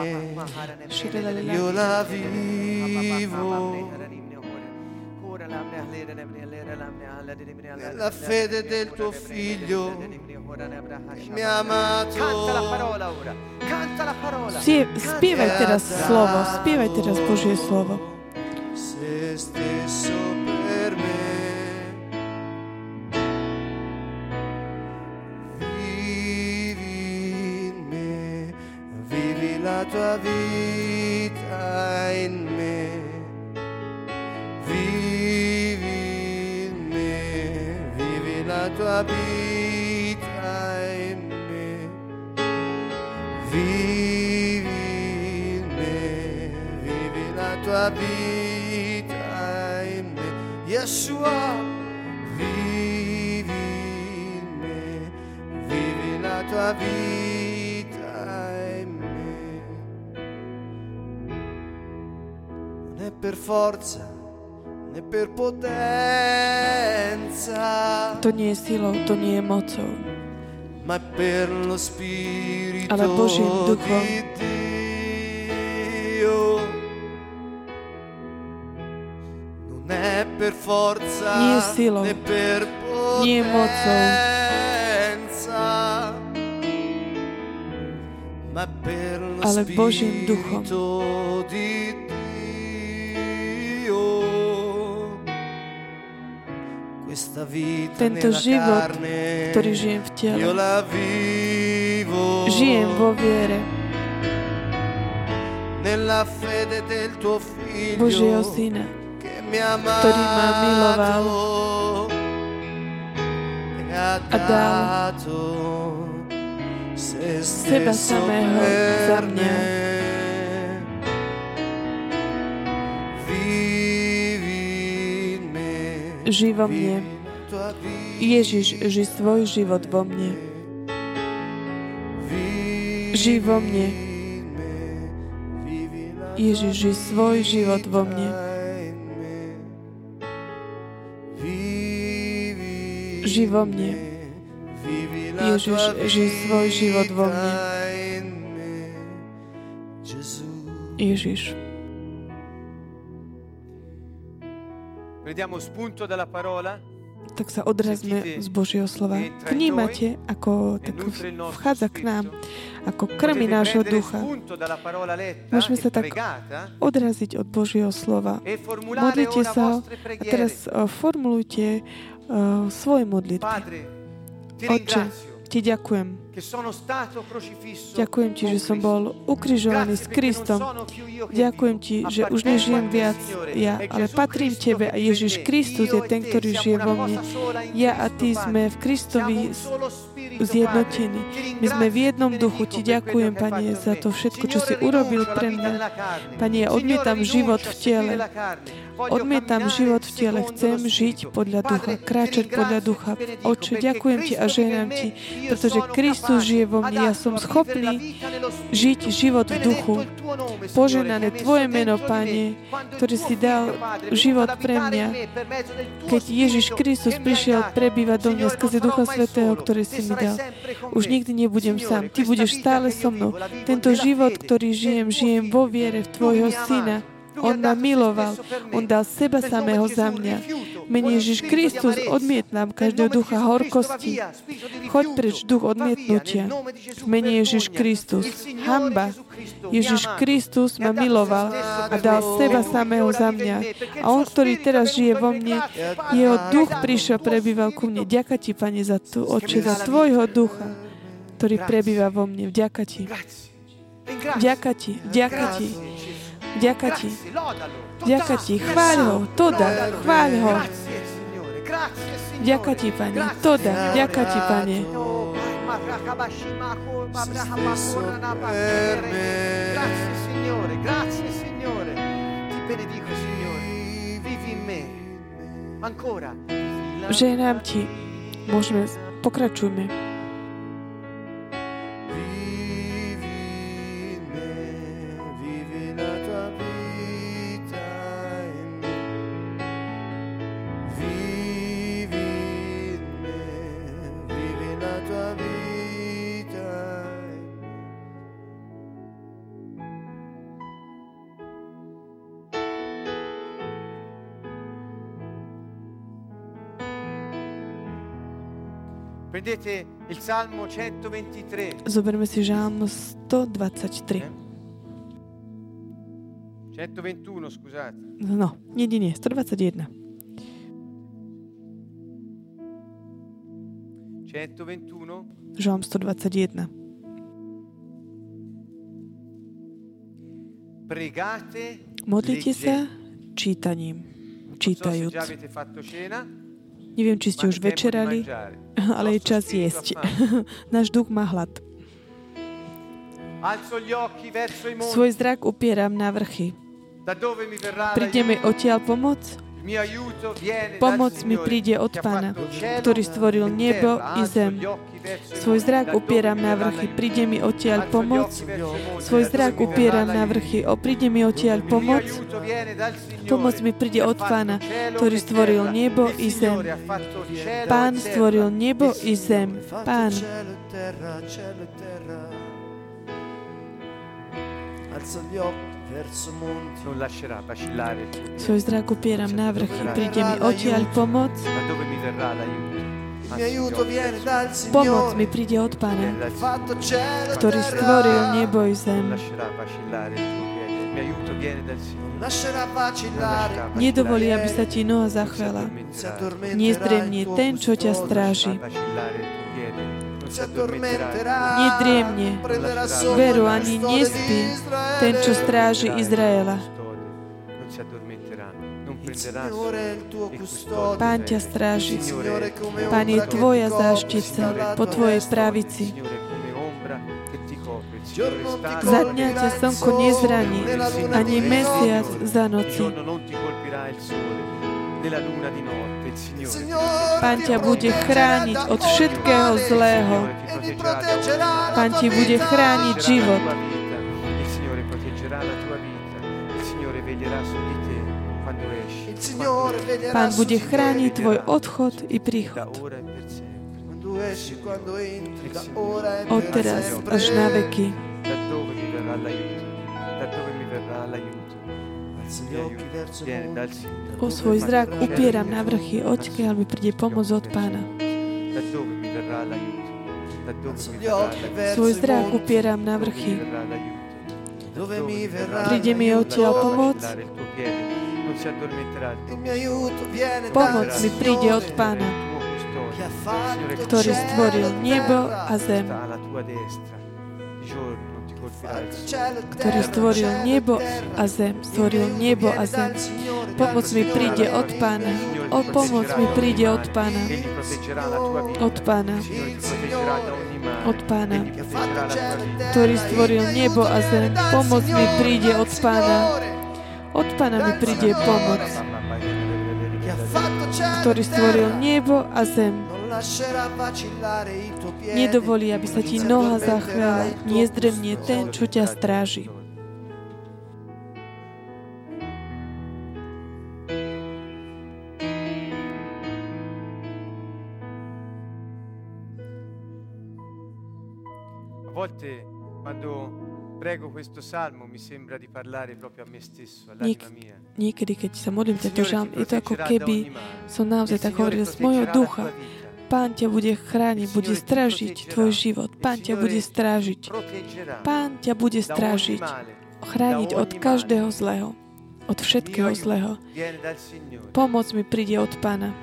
Io la vivo nella fede del tuo figlio mi ha amato. Canta la parola ora. Canta la parola. Spievaj teraz slovo. Spievaj teraz Božie slovo. Se stesso forza né per potenza, To nie je silou, to nie je mocou, ma per lo Spirito Ale Božím duchom. di Dio. Non è per forza Nie je silou, né per nie je mocou. potenza, Ale Božím duchom. Di Dio. Tento život, ktorý žijem v tele, žijem vo viere. Božieho Syna, ktorý ma miloval. E a dal seba samého za mňa. Me. Vivi in me, Žij vo mne. vivi la tua vita Ježiš, ži svoj život vo mne. Žij vo mne. Ježiš, ži svoj život vo mne. Žij vo mne. Ježiš, ži svoj život vo mne. Ježiš. Tak sa odrazme z Božieho slova. Vnímate, ako tak vchádza k nám, ako krmi nášho ducha. Môžeme e sa tak odraziť od Božieho slova. e Modlite sa a teraz uh, formulujte uh, svoje modlitby. Padre, ti ďakujem. Ďakujem ti, že som bol ukrižovaný s Kristom. Ďakujem ti, že už nežijem viac ja, È ale patrím Tebe a Ježiš. Kristus je e ten, te ktorý žije vo mne. Ja a Ty sme v Kristovi zjednotení. My sme v jednom duchu. Ti ďakujem, Pane, za to všetko, čo si urobil pre mňa. Pane, ja odmietam život v tele. Odmietam život v tele, chcem žiť podľa ducha, kráčať podľa ducha. Oče, ďakujem ti a ženám ti, pretože Kristus žije vo mne. Ja som schopný žiť život v duchu. Poženané Tvoje meno, Pane, ktorý si dal život pre mňa. Keď Ježiš Kristus prišiel prebývať do mňa skrze Ducha Svetého, ktorý si mi dal. Už nikdy nebudem sám. Ty budeš stále so mnou. Tento život, ktorý žijem, žijem vo viere v Tvojho Syna. On ma miloval. On dal seba samého za mňa. Mene Ježiš Kristus, Nel každého ducha horkosti. Choď preč, duch odmietnutia. mene Ježiš. Kristus. Hamba. Ježiš. Kristus ma miloval a dal seba samého za mňa. A on, ktorý teraz žije vo mne, jeho duch prišiel, prebýval ku mne. Ďaká ti, Pane, za tu oči, za tvojho ducha, ktorý prebýva vo mne. Vďaka ti. Grazie. Ringrazio. Vďaka ti, vďaka ti, vďaka ti. Vďaka ti, chváľ ho, to dá, chváľ ho. Grazie, Signore. Grazie, Signore. Vďaka ti, Pane, Grazie, to dá, Signore. vďaka ti, Pane. Grazie, Signore. Grazie, Signore. Ti benedico, Signore. Vivi in me. Ancora. Vivi la Ženám ti, môžeme, pokračujme. Prendete il Salmo 123. Zoberme si žálm 123. Eh? 121, scusate. No, nie, nie, nie, 121. 121. Žálm 121. Pregate. Modlite sa čítaním, čítajúc. Neviem, či ste už večerali, <laughs> ale je čas jesť. <laughs> Náš duch má hlad. Svoj zrak upieram na vrchy. Príde mi odtiaľ pomoc? Pomoc mi príde od Pána, ktorý stvoril nebo i zem. Svoj zrak upieram na vrchy, príde mi odtiaľ pomoc. Svoj zrak upieram na vrchy, o príde mi odtiaľ pomoc. Pomoc mi príde od Pána, ktorý stvoril nebo i zem. Pán stvoril nebo i zem. Pán. Gli occhi Svoj zrak upieram na vrchy, príde mi odtiaľ pomoc. L'aiuto? Pomoc mi príde od Pána, ktorý stvoril nebo i zem. Nedovolí, aby sa ti noha zachvela. Nezdremnie ten, čo ťa stráži. Nedriemne, veru ani nespí ten, čo stráži Izraela. Pán ťa stráži. Pán je tvoja záštica po tvojej pravici. Za dňa ťa slnko nezraní, ani mesiac za noci. Pán ťa bude chrániť od všetkého zlého. Pán ti bude chrániť život. Pán bude chrániť tvoj odchod i príchod. Od teraz až na veky. O svoj zrak upieram na vrchy, odkiaľ mi príde pomoc od Pána. Svoj zrak upieram na vrchy. Príde mi odtiaľ pomoc. Pomoc mi príde od Pána, ktorý stvoril nebo a zem ktorý stvoril nebo a zem, stvoril nebo a zem. Pomoc mi príde od Pána. O pomoc mi príde od Pána. Od Pána. Od Pána, ktorý stvoril nebo a zem. Pomoc mi príde od Pána. Od Pána mi príde pomoc, ktorý stvoril nebo a zem. Nedovolí, aby sa ti noha zachvela, nezdremne ten, čo ťa stráži. A volte prego questo salmo mi sembra di parlare proprio a me stesso, all'anima mia. Niekedy, keď sa modlím tento žalm, je to ako keby som naozaj tak hovoril z mojho ducha. Pán ťa bude chrániť, bude strážiť tvoj život. Pán ťa bude strážiť. Pán ťa bude strážiť, chrániť od každého zlého, od všetkého zlého. Pomoc mi príde od Pána.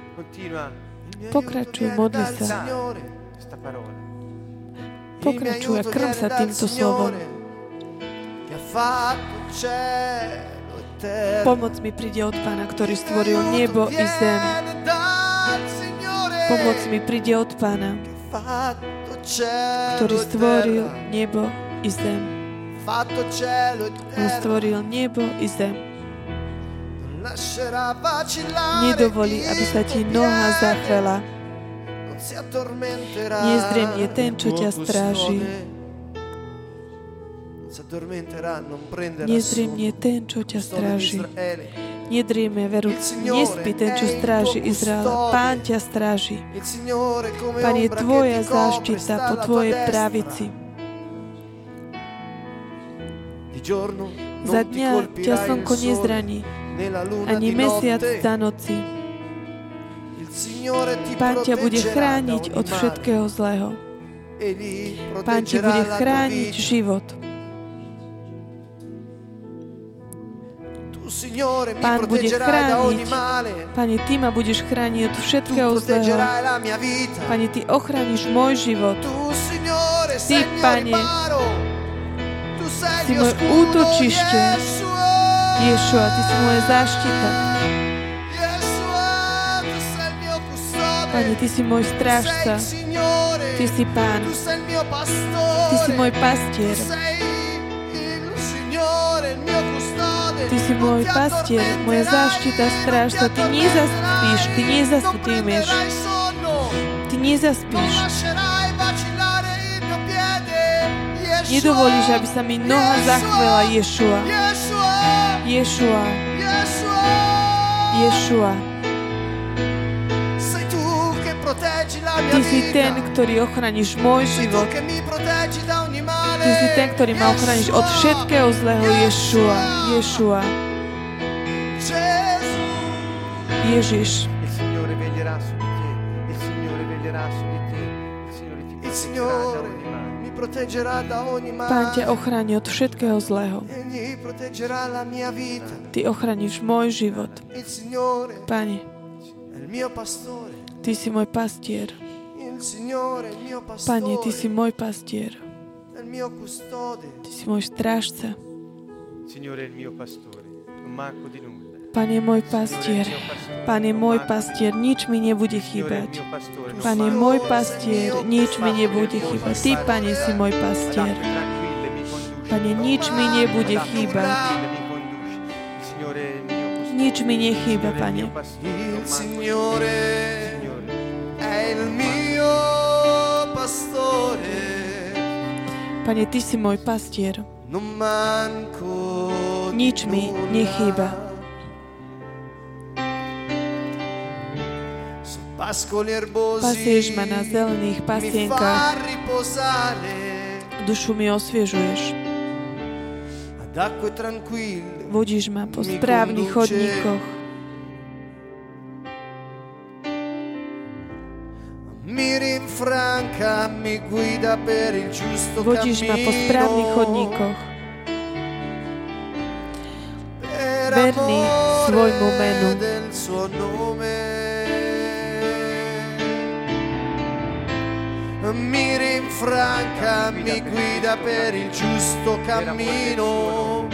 Pokračuj, modli sa. Pokračuj a krm sa týmto slovom. Pomoc mi príde od Pána, ktorý stvoril nebo i zem. Pomoc mi príde od Pána, ktorý stvoril nebo i zem. On stvoril nebo i zem. Nedovolí, aby sa ti noha zachvela. Nezdremne ten, čo ťa stráži. Nezdremne ten, čo ťa stráži. Nedrieme veru, nespí ten, čo stráži Izrael. Pán ťa stráži. Pán je tvoja záštita po tvojej pravici. Za dňa ťa slnko nezraní, ani mesiac za noci. Pán ťa bude chrániť od všetkého zlého. Pán ti bude chrániť život. Pán bude chrániť. Pane, Ty ma budeš chrániť od všetkého zlého. Pane, Ty ochrániš môj život. Ty, Pane, si môj útočište. Ješua, Ty si moja záštita. Pane, Ty si môj strážca. Ty si Pán. Ty si môj pastier. Ty si môj pastier, moja záštita, strážca. Ty nezaspíš, Ty nezastýmeš. Ty nezaspíš. Nedovolíš, aby sa mi noha zachvela, Ješua. Ješua. Ješua. Ty si ten, ktorý ochraníš môj život. Ty si ten, ktorý ma ochraníš od všetkého zlého, Ješua. Ješua. Ježiš. Pán ťa ochráni od všetkého zlého. Ty ochrániš môj život. Pane, Ty si môj pastier. Pane, Ty si môj pastier. Ty si môj strážca. Pane môj pastier, Pane môj pastier, nič mi nebude chýbať. Pane môj pastier, nič mi nebude chýbať. Ty, Pane, si môj pastier. Pane, nič mi nebude chýbať. Nič mi nechýba, Pane. Il Signore è il mio. Pane, Ty si môj pastier. Nič mi nechýba. Pasieš ma na zelených pasienkách. Dušu mi osviežuješ. Vodíš ma po správnych chodníkoch. Vodíš ma po správnych chodníkoch. Verný svojmu menu. mi rinfranca, mi guida per il giusto cammino.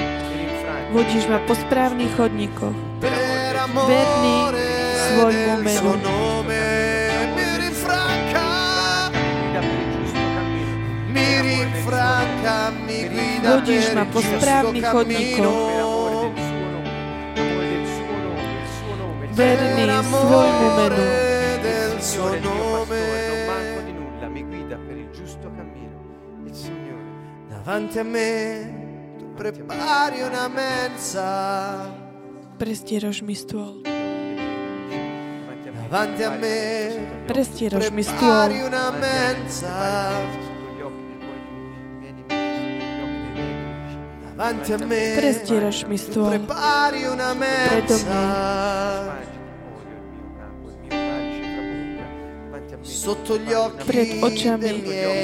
Vodíš ma po správnych chodníkoch. Verný svojmu menu. Vodíš ma po správnych chodníkoch. Verný svojmu menu. Davanti a me tu prepari una mensa. Prestieraš mi stôl. Davanti a me Prestieraš mi stôl. una mensa. Prestieraš mi stôl. Prepari una mensa. Sotto gli occhi pred očami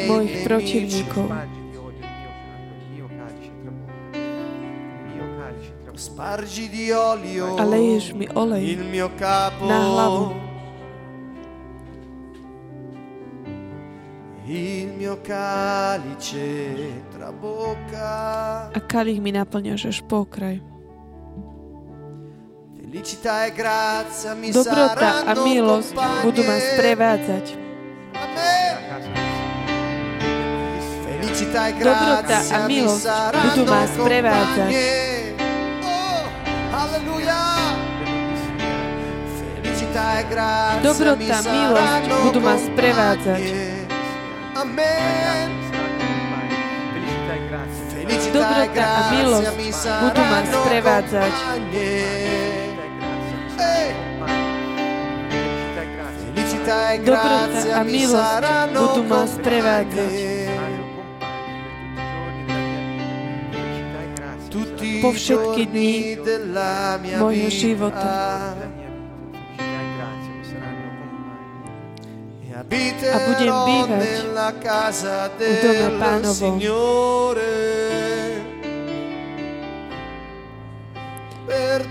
mojich protivníkov. a leješ mi olej na hlavu. A kalich mi naplňaš až po okraj. Dobrota a milosť budú ma sprevádzať. Dobrota a milosť budú ma sprevádzať. Dobrota, milosť budú ma sprevádzať. Dobrota a milosť budú ma sprevádzať. Dobrota a milosť budú ma sprevádzať. Po všetky dni môjho života. A budem bývať u dome pánovom.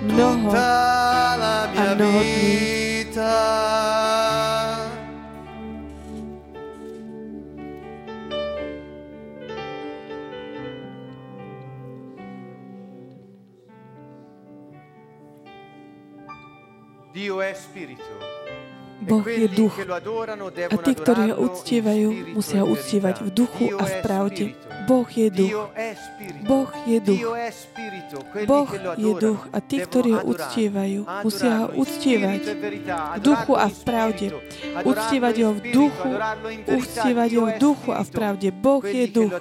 Mnoho a mnoho dní. Dio è spirito. Boh je duch. A tí, ktorí ho uctievajú, musia ho uctievať v duchu a v pravde. Boh je duch. Boh je duch. Boh je duch a tí, ktorí ho uctievajú, musia ho uctievať v duchu a v pravde. Uctievať ho v duchu, uctievať ho v duchu a v pravde. Boh je duch.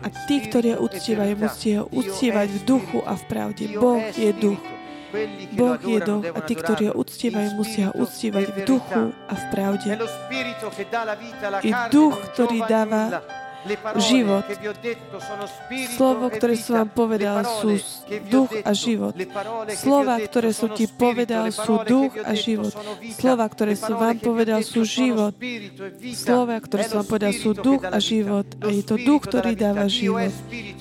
A tí, ktorí ho uctievajú, musia ho uctievať v duchu a v pravde. Boh je duch. Boh je duch a tí, ktorí ho uctievajú, musia ho uctievať v duchu a v pravde. I duch, ktorý dáva život. Slovo, ktoré som vám povedal, sú duch a život. Slova, ktoré som ti povedal, sú duch a život. Slova, ktoré som vám povedal, sú život. Slova, ktoré som vám povedal, sú duch a život. A je to duch, ktorý dáva život.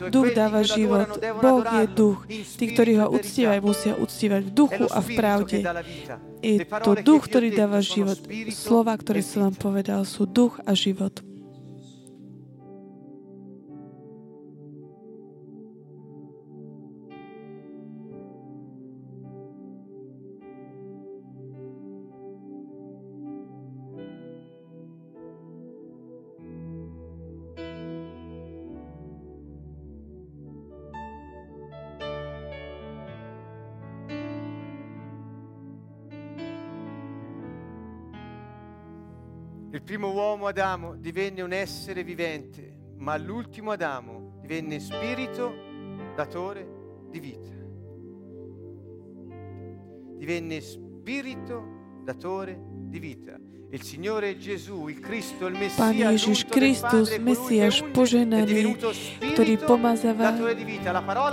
Duch dáva život. Boh je duch. Tí, ktorí ho uctievajú, musia uctievať v duchu a v pravde. Je to duch, ktorý dáva život. Slova, ktoré som vám povedal, sú duch a život. Primo uomo Adamo divenne un essere vivente, ma l'ultimo Adamo divenne spirito datore di vita. Divenne spirito datore di vita. Il Signore Gesù, il Cristo, il Messia, Pán Ježiš Kristus, Mesiaš poženaný, ktorý pomazáva,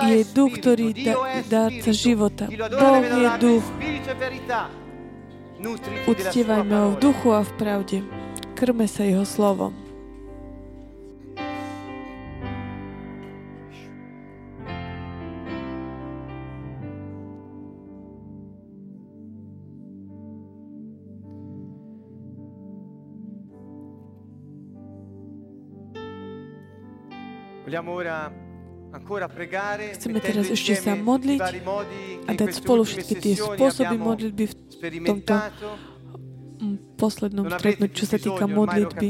je duch, ktorý dá, dáca života. Boh je duch. Uctievajme ho v duchu a v pravde. Krme sa jeho slovom. Chceme teraz ešte sa modliť a dať spolu všetky tie spôsoby modlitby v tomto poslednom stretnutí, čo sa týka modlitby.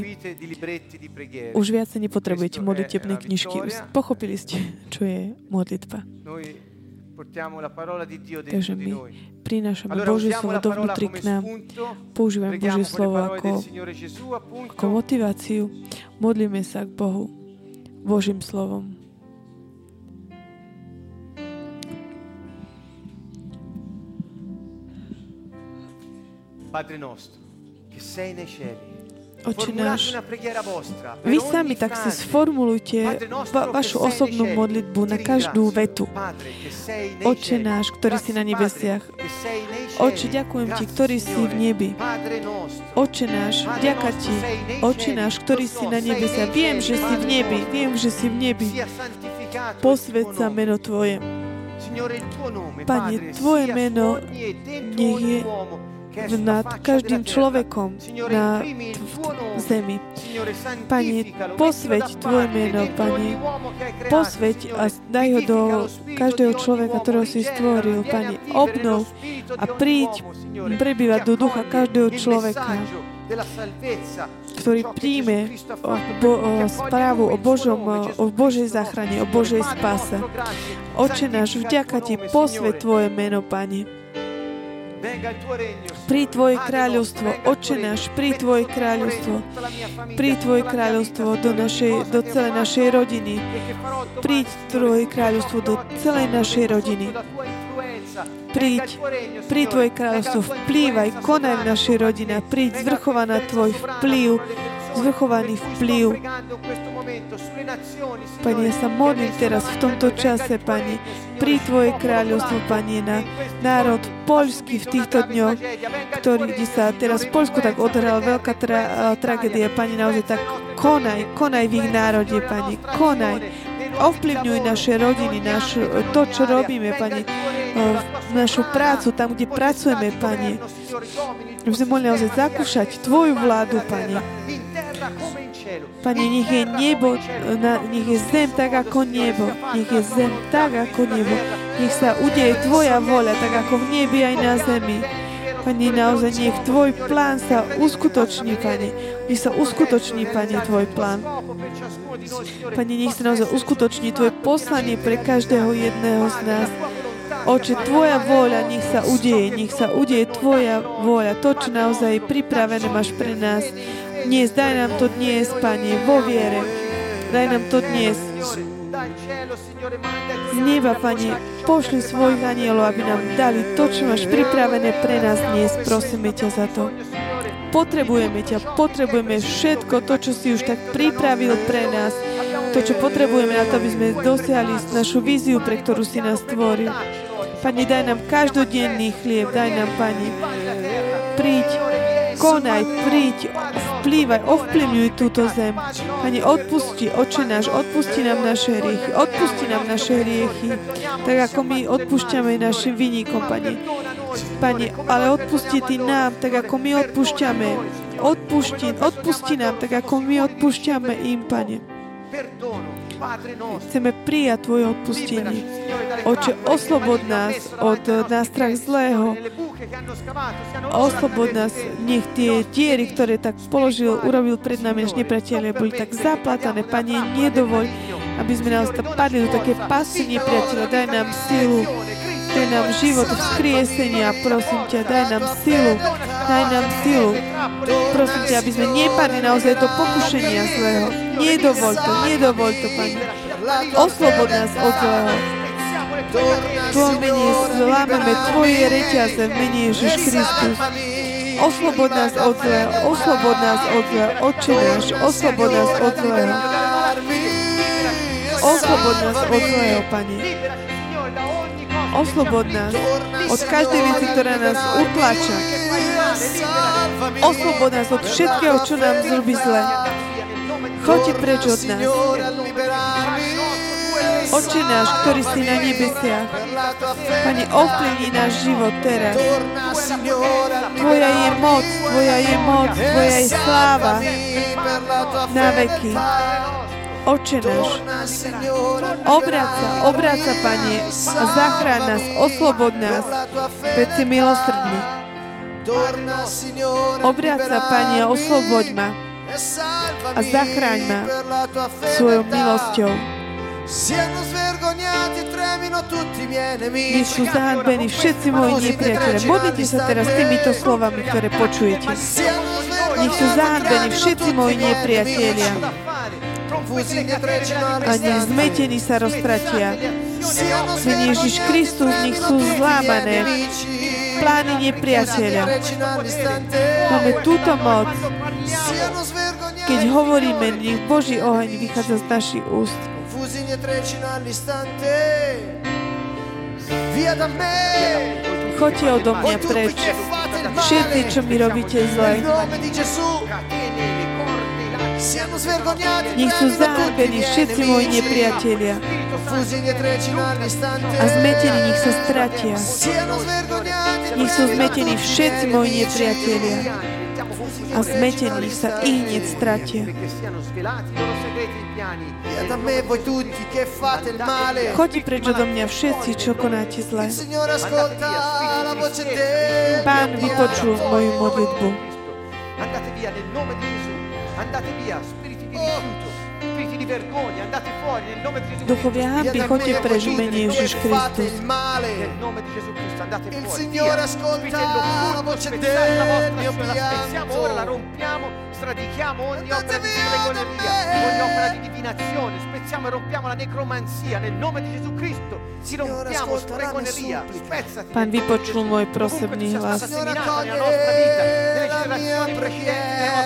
Už viac sa nepotrebujete modlitebné knižky. Pochopili ste, <laughs> čo je modlitba. Takže my prinášame Božie slovo dovnútri k nám. Používame Božie slovo ako, ako motiváciu. Modlíme sa k Bohu Božím slovom. Padre nostro, Oče náš, vy sami tak si sformulujte va- vašu osobnú modlitbu na každú vetu. Oče náš, ktorý si na nebesiach. Oče, ďakujem Ti, ktorý si v nebi. Oče náš, ďaká Ti. Oče náš, ktorý si na nebesiach. Viem, že si v nebi. Viem, že si v nebi. Posved sa meno Tvoje. Pane, Tvoje meno nech je nad každým človekom na zemi. Pane, posveď Tvoje meno, Pane. Posveď a daj ho do každého človeka, ktorého si stvoril, Pane. Obnov a príď prebývať do ducha každého človeka ktorý príjme o, bo, správu o, Božom, o Božej záchrane, o Božej spáse. Oče náš, vďaka Ti, posvet Tvoje meno, Pane. Pri Tvoje kráľovstvo, Oče náš, pri Tvoje kráľovstvo, pri Tvoje kráľovstvo do, našej, do celej našej rodiny. Príď Tvoje kráľovstvo do celej našej rodiny. Príď, pri Tvoje kráľovstvo, vplývaj, konaj v našej rodine. Príď, zvrchovaná Tvoj vplyv, zvrchovaný vplyv. Pane, ja sa modlím teraz v tomto čase, Pane, pri Tvoje kráľovstvo, Pane, na národ poľský v týchto dňoch, ktorý sa teraz v Polsku tak odhrala veľká tra- tragédia, Pane, naozaj tak konaj, konaj v ich národe, Pane, konaj, ovplyvňuj naše rodiny, naš, to, čo robíme, Pane, našu prácu, tam, kde pracujeme, Pane. Už sme mohli naozaj zakúšať Tvoju vládu, Pane. Pane, nech je nebo, nech je zem tak ako nebo. Nech je zem tak ako nebo. Nech sa udeje Tvoja voľa, tak ako v nebi aj na zemi. Pane, naozaj nech Tvoj plán sa uskutoční, Pane. Nech sa uskutoční, Pane, Tvoj plán. Pane, nech sa naozaj uskutoční Tvoje poslanie pre každého jedného z nás. Oče, Tvoja vôľa nech sa udeje, nech sa udeje Tvoja vôľa, to, čo naozaj pripravené máš pre nás. Dnes, daj nám to dnes, Pane, vo viere. Daj nám to dnes. Z neba, Pane, pošli svojich anielov, aby nám dali to, čo máš pripravené pre nás dnes. Prosíme ťa za to. Potrebujeme ťa, potrebujeme všetko to, čo si už tak pripravil pre nás. To, čo potrebujeme na to, aby sme dosiahli našu víziu, pre ktorú si nás stvoril. Pane, daj nám každodenný chlieb, daj nám, Pane, príď, konaj, príď, vplývaj, ovplyvňuj túto zem. Pane, odpusti, oče náš, odpusti nám naše hriechy, odpusti nám naše hriechy, tak ako my odpúšťame našim vynikom, Pane. Pane, ale odpusti Ty nám, tak ako my odpúšťame. Odpusti, odpusti nám, tak ako my odpúšťame im, Pane. Chceme prijať Tvoje odpustenie. Oče, oslobod nás od nástrach zlého. Oslobod nás, nech tie diery, ktoré tak položil, urobil pred nami až nepriateľe, boli tak zaplatané. Pane, nedovoľ, aby sme nás padli do také pasy nepriateľa. Daj nám silu, daj nám život vzkriesenia, prosím ťa, daj nám silu, daj nám silu. Prosím ťa, aby sme nepadli naozaj do pokušenia zlého. Nedovol to, nedovol to, Pane. Oslobod nás od zlého. Tvojom mene zlámeme Tvoje reťaze v mene Ježiš Kristus. Oslobod nás od zlého, oslobod nás od zlého, Otče náš, oslobod nás od zlého. Oslobod nás od zlého, Pane. Oslobod nás od každej veci, ktorá nás utlača. Oslobod nás od všetkého, čo nám zrobí zle. Choďte preč od nás. Oče náš, ktorý si na nebesiach, Pane, ovplyvni náš život teraz. Tvoja je moc, Tvoja je moc, Tvoja je sláva na veky. Oče náš, obráca, obráca, Pane, a zachráň nás, oslobod nás, veď si milosrdný. Obráca, Pane, osloboď ma a zachráň ma svojou milosťou. Nech sú zahanbení všetci moji nepriateľe. Modlite sa teraz týmito slovami, ktoré počujete. Nech sú zahanbení všetci moji nepriatelia. A zmetení sa roztratia. Mene Ježiš Kristus, nech sú zlámané plány nepriateľa. Máme túto moc. Keď hovoríme, nech Boží oheň vychádza z našich úst. Choďte odo mňa preč. Všetci, čo mi robíte zle. Nech sú zahambení všetci moji nepriatelia. A zmetení nech sa stratia. Nech sú zmetení všetci moji nepriatelia. A zmetení nech sa i hneď stratia. Choďte preč odo mňa všetci, čo konáte zle. Pán vypočul moju modlitbu. Andate via nel nome di Gesù. Andate via, spiriti di oh, rifiuto. Duchovia hamby, choďte preč v mene Ježiš Kristus. Il Signore ascolta la voce del mio pianto. Sradichiamo ogni opera di stregoneria, ogni opera di divinazione, spezziamo e rompiamo la necromanzia nel nome di Gesù Cristo. Si rompiamo stregoneria, spezzati. Pán vypočul môj prosebný hlas.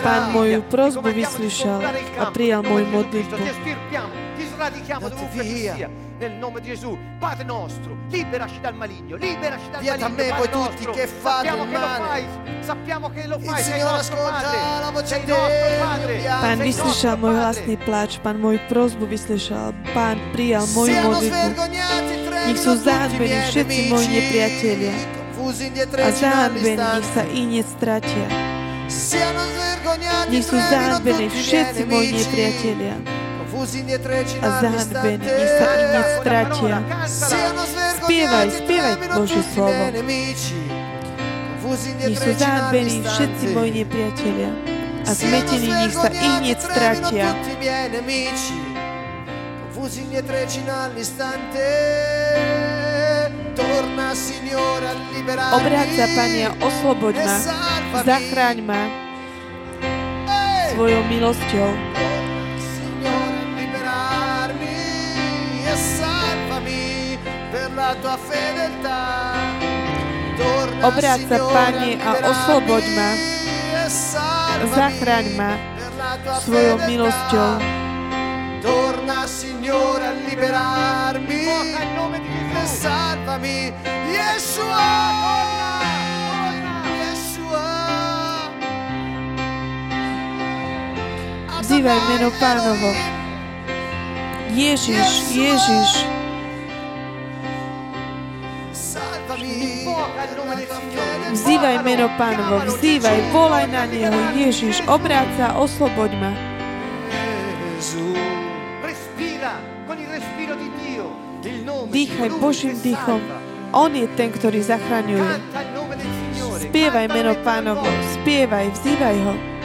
Pán moju prozbu vyslyšal a prijal moju modlitbu. Sradichiamo dovunque sia nel nome di Gesù. Padre nostro, liberaci dal maligno, liberaci dal Via maligno. da me voi tutti che fate sappiamo il che male. lo fai, sappiamo che lo Il fai, sei Signore Padre, la voce sei nostro del Padre. mio pianto. Pán vyslyšal môj hlasný pláč, Pán moju prozbu vyslyšal, Pán prijal moju modlitbu. e Nech sú zahanbení všetci moji nepriatelia a indietreggiano zahanbení nech sa i hneď stratia. Nech sú zahanbení všetci moji nepriatelia a zahanbení nech sa i all'istante. hneď stratia. Siano Spievaj, spievaj Božie slovo. Nech sú zahanbení všetci moji nepriatelia a zmetení nech sa i hneď stratia. Confusi gli in all'istante Obráť sa, Pane, osloboď ma, zachráň ma svojou milosťou. Obráť sa, Pane, a osloboď ma. Zachráň ma svojou milosťou. Torna, Signore, a liberarmi e salvami. Yeshua! Vzývaj meno Pánovo. Ježiš, Ježiš. Vzývaj meno Pánovo, vzývaj, volaj na Neho, Ježiš, obráť sa, osloboď ma. Dýchaj Božím dýchom. On je ten, ktorý zachraňuje. Spievaj meno Pánovo, spievaj, vzývaj ho.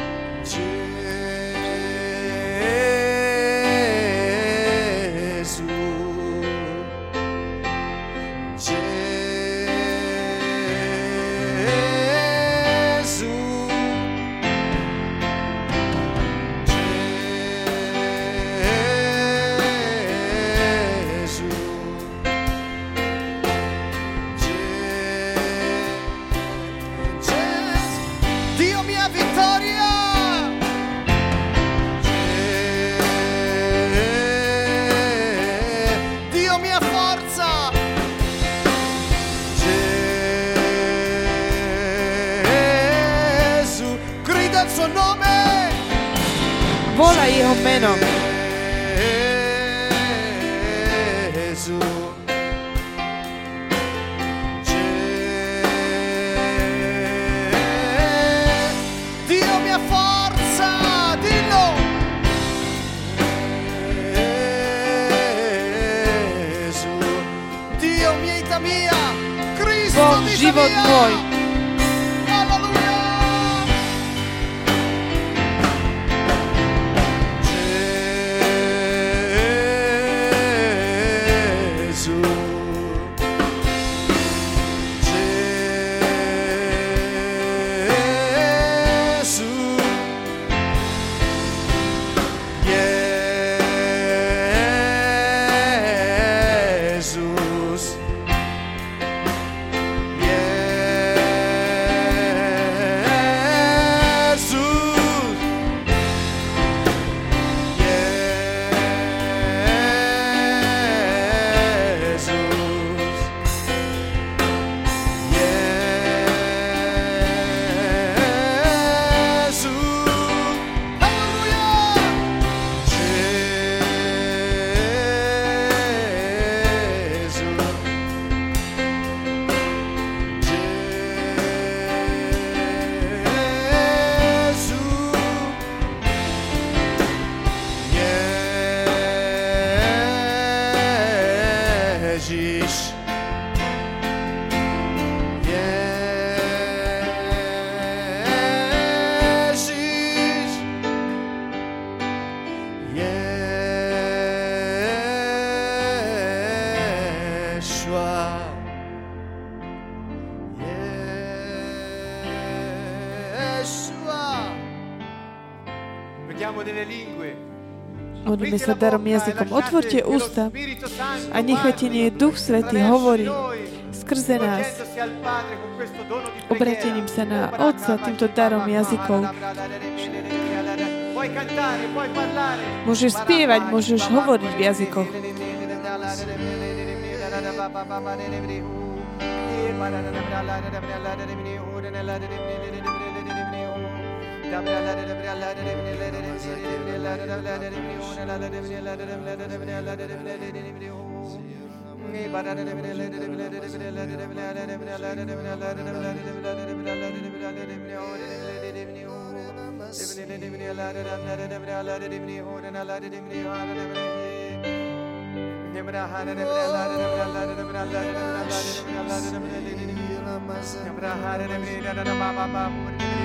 Modlíme sa darom jazykom. Otvorte ústa a nechajte nie Duch Svetý hovorí skrze nás. Obratením sa na Otca týmto darom jazykov. Môžeš spievať, môžeš hovoriť v jazykoch. Thank you. Yes.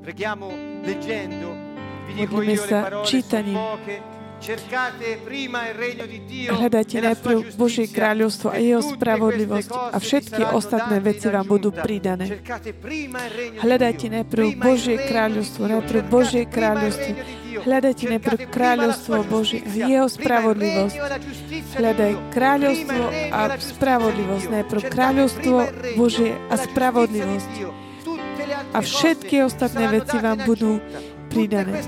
Preghiamo leggendo, vi dico io le parole sono poche, Hľadajte najprv Božie kráľovstvo a jeho spravodlivosť a všetky ostatné veci vám budú pridané. Hľadajte najprv Božie kráľovstvo, najprv Božie kráľovstvo. Hľadajte najprv kráľovstvo Božie a jeho spravodlivosť. Hľadaj kráľovstvo a spravodlivosť. Najprv kráľovstvo Božie a spravodlivosť. A všetky ostatné veci vám budú pridané.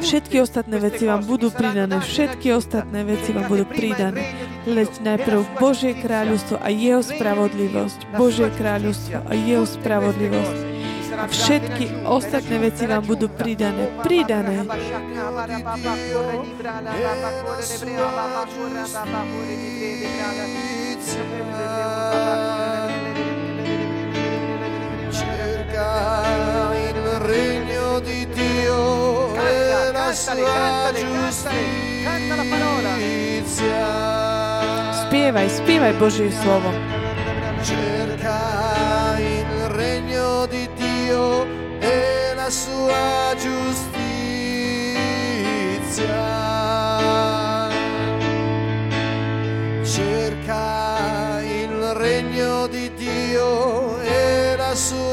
Všetky ostatné veci vám budú pridané. Všetky ostatné veci vám budú pridané. Leď najprv Božie kráľovstvo a jeho spravodlivosť. Božie kráľovstvo a jeho spravodlivosť. A všetky ostatné veci vám budú pridané. Pridané. Cerca regno di Dio canta, e la cantale, sua cantale, canta la parola. Spievaj, spievaj Božie slovo. Cerca il regno di Dio e la sua giustizia. Cerca il regno di Dio e la sua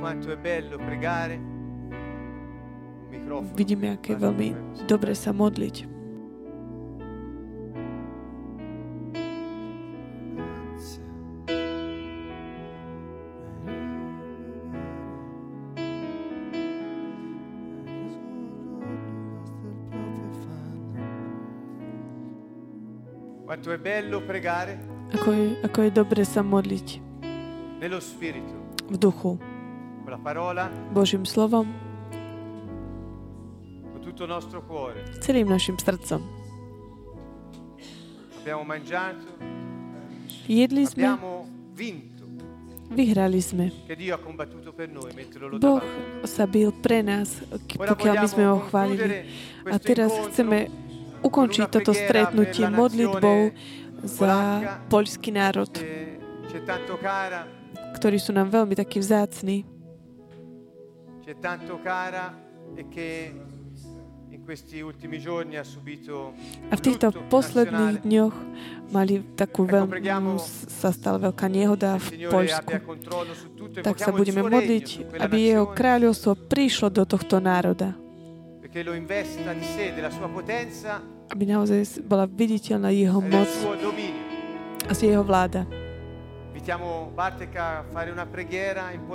quanto è bello pregare? Vidíme, aké je veľmi dobre sa modliť. Quanto è bello pregare. Ako je, ako je dobre sa modliť nello spirito, v duchu, Božím slovom, celým našim srdcom. Jedli sme, vyhrali sme. Boh sa bil pre nás, pokiaľ my sme ho chválili. A teraz chceme ukončiť toto stretnutie modlitbou za poľský národ, ktorí sú nám veľmi takí vzácni c'è tanto cara e che in questi ultimi giorni ha subito a v týchto posledných dňoch mali takú veľmi, sa stala veľká nehoda v Poľsku. tutto, Tak sa budeme modliť, aby jeho kráľovstvo prišlo do tohto národa. Aby naozaj bola viditeľná jeho e moc a jeho vláda.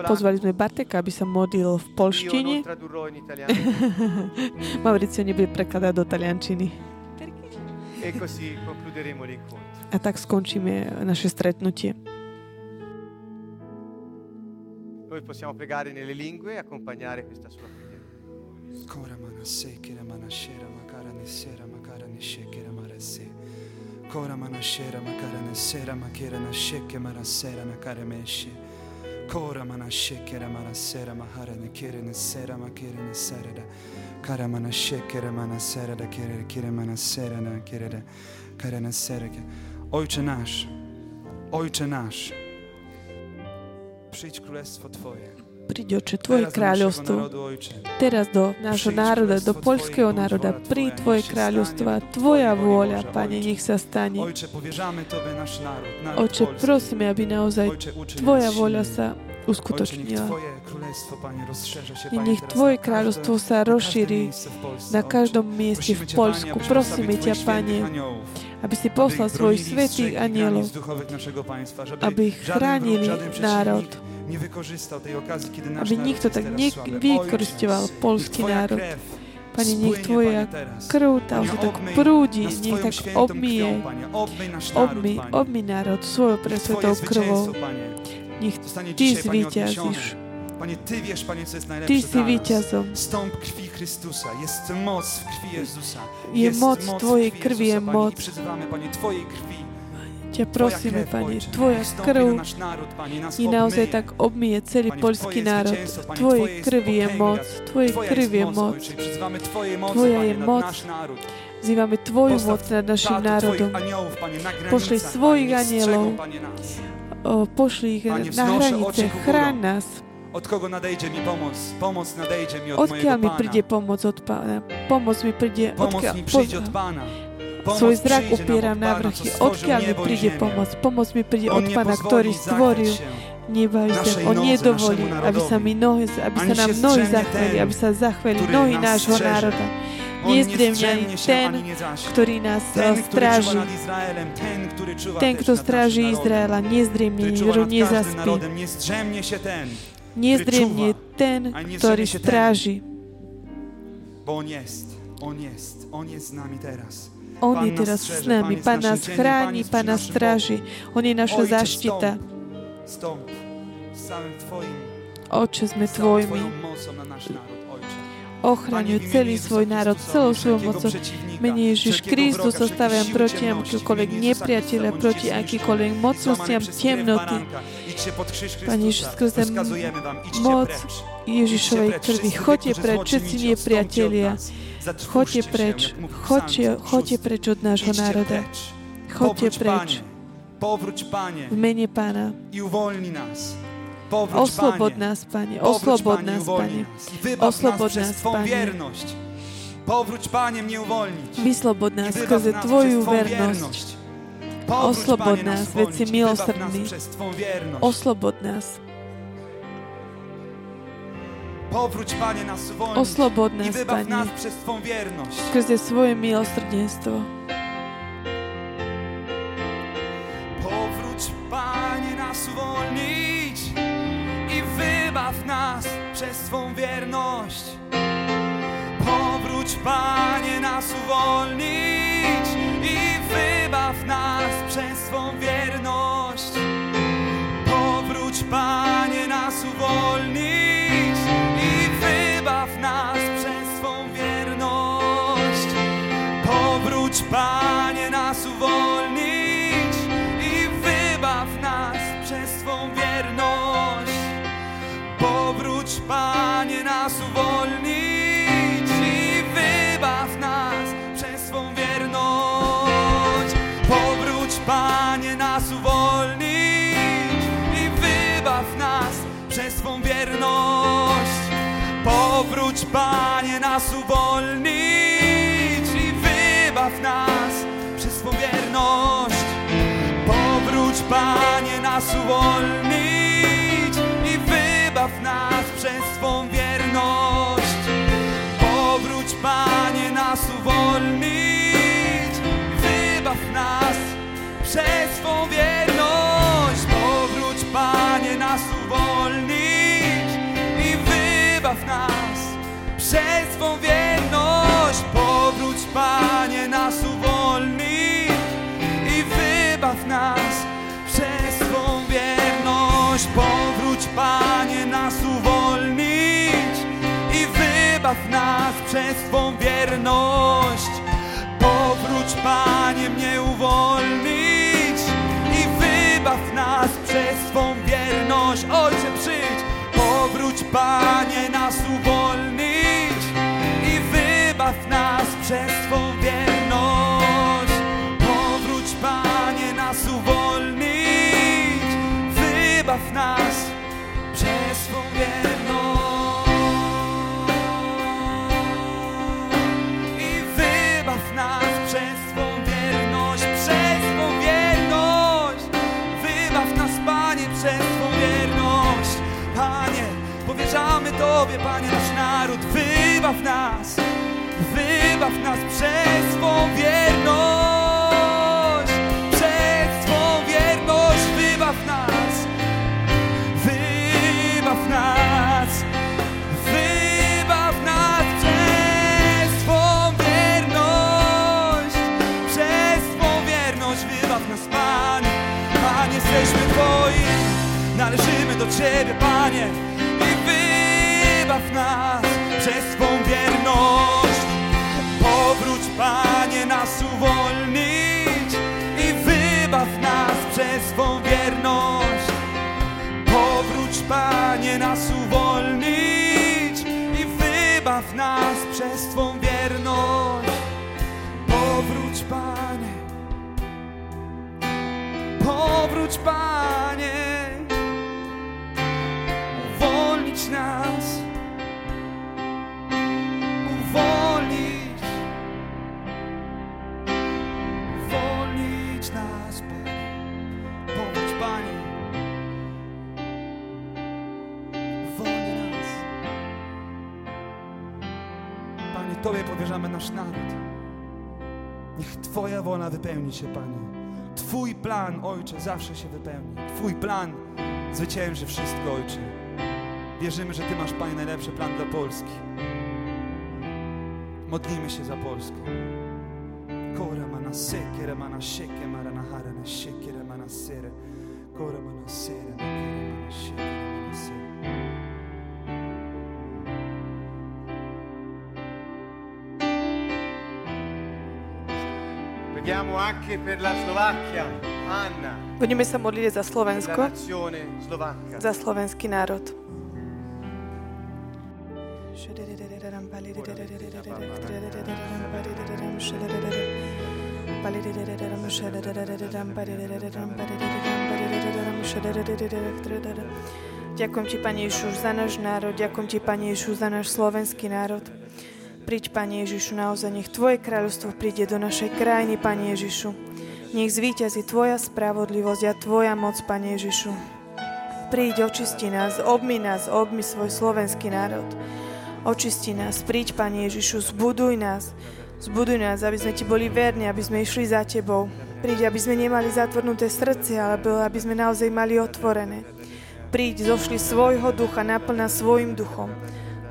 Pozvali sme Barteka, aby sa modlil v Io polštine. non tradurrò in italiano. <laughs> Mauricio nebude prekladať do taliančiny. e così concluderemo l'incontro. A tak skončíme naše stretnutie. Noi possiamo pregare nelle lingue e accompagnare questa sua preghiera. Kora mana se kira mana shera makara ne sera makara ne shekera mara Kora Koramana şerama karana serama kerana şeke mara serana karemeşe. Koramana şekere mara serama harana kerene serama kerene serada. Karamana şekere mana serada kerere keremana serana kerede. Karana sereke. Ojcze nasz, Ojcze nasz, przyjdź królestwo Twoje. Príď, oče, Tvoje kráľovstvo. Teraz do nášho národa, do poľského národa. Pri Tvoje kráľovstva, Tvoja vôľa, Pane, nech sa stane. Oče, prosíme, aby naozaj Tvoja silnymi. sa uskutočnila. I teraz Tvoje kráľovstvo sa rozšíri na každom mieste v Polsku. Prosíme ťa, Pane, aby si poslal ich svojich svetých anielov, aby chránili národ, aby nikto jest tak Ojcze, polský národ. Pane, nech Tvoja krv tam sa tak prúdi, nech tak obmije, obmy, obmy národ svojou presvetou krvou. Nech Ty zvíťazíš. Panie, Ty wiesz, Panie, co jest najlepsze si víťazom. Stąp krwi Chrystusa. Jest moc w krwi Jezusa. Je moc Tvojej krvi, je moc. I przyzywamy, Panie, Twojej krwi. Ťa prosíme, Pane, Tvoja krv i naozaj tak obmije celý poľský národ. Tvojej krvi je moc, Tvojej krvi je moc. Tvoja je moc. Vzývame Tvoju moc nad našim národom. Pošli svojich anielov. Pošli ich na hranice. Chráň nás. Od kogo nadejdzie mi pomoc? Pomoc nadejdzie mi od Odkiaľ mi príde pomoc od Pána? Pomoc mi príde odkiaľ, mi príde od Pána. Svoj zrak upieram na vrchy. Odkiaľ mi príde pomoc? Pomoc mi príde od Pána, ktorý stvoril i zem. On nedovolí, aby sa, mi nohy, aby sa nám nohy zachveli, aby sa zachveli nohy nášho národa. Nezdriemne ani ten, ktorý nás stráži. Ten, kto stráži Izraela, nezdriemne, nezaspí. Nezdriemne ten, ktorý stráži. Bo On jest, On jest, On jest z nami teraz. On je teraz s nami. Pán nás chráni, Pán nás stráži. On je naša zaštita. Oče, sme Tvojimi. Ochraňuj celý svoj národ, celou svojou mocou. Menej Ježiš Kristus zostaviam proti akýkoľvek nepriateľa, proti akýkoľvek mocnostiam temnoty. Pane Ježiš, skrze moc Ježišovej krvi, choďte preč, všetci nepriatelia. Choďte preč, choďte, choďte preč od nášho národa. Choďte preč. V mene Pána. Oslobod nás, Pane. Oslobod nás, Pane. Oslobod nás, Pane. Powróć, Panie, mnie uwolnić. Vyslobod nás skrze Tvoju vernosť. Oslobod nás, veď si milosrdný. Oslobod nás. Powróć, Panie, nas uwolnić Oslobod i nás, wybaw Pane, nas przez Twą wierność. skrze svoje milosrdenstvo. Powróć, Panie, nas uwolnić i wybaw nas przez Twą wierność. Powróć, Panie, nas uwolnić i wybaw nas przez Twą wierność. Powróć, Panie, nas uwolnić Powróć, Panie, nas uwolnić i wybaw nas przez Twą wierność. Powróć, Panie, nas uwolnić i wybaw nas przez Twą wierność. Powróć, Panie, nas uwolnić i wybaw nas przez Twą wierność. Powróć, Panie, nas uwolnić Powróć, Panie, nas uwolnić i wybaw nas przez Twą wierność. Powróć, Panie, nas uwolnić, wybaw nas przez Twą wierność. Powróć, Panie, nas uwolnić i wybaw nas przez Twą wierność. Powróć, Panie, nas uwolnić wybaw nas przez Twą wierność. Powróć, Panie, nas uwolnić i wybaw nas przez Twą wierność. Powróć, Panie, mnie uwolnić i wybaw nas przez Twą wierność. Ojcze, przyjdź, powróć, Panie, nas uwolnić i wybaw nas przez Twą wierność. Panie, nasz naród, wybaw nas, wybaw nas przez Twą wierność, przez Twą wierność, wybaw nas, wybaw nas, wybaw nas przez Twą wierność, przez Twą wierność, wybaw nas, Panie, Panie, jesteśmy Twoi, należymy do Ciebie, Panie nas przez wola wypełni się, Panie. Twój plan, Ojcze, zawsze się wypełni. Twój plan zwycięży wszystko, Ojcze. Wierzymy, że Ty masz, Panie, najlepszy plan dla Polski. Modlimy się za Polskę. Kora mana sekere, mana sheke, marana harana shekere, mana sere. Kora mana sere, Budeme sa modliť za Slovensko, za slovenský národ. Ďakujem Ti, Pane Ježiš, za náš národ. Ďakujem Ti, Pane Ježiš, za náš slovenský národ. Príď, Pane Ježišu, naozaj nech Tvoje kráľovstvo príde do našej krajiny, Pane Ježišu. Nech zvíťazí Tvoja spravodlivosť a Tvoja moc, Pane Ježišu. Príď, očisti nás, obmi nás, obmi svoj slovenský národ. Očisti nás, príď, Pane Ježišu, zbuduj nás. Zbuduj nás, aby sme Ti boli verní, aby sme išli za Tebou. Príď, aby sme nemali zatvornuté srdce, ale aby sme naozaj mali otvorené. Príď, zošli svojho ducha, naplná svojim duchom.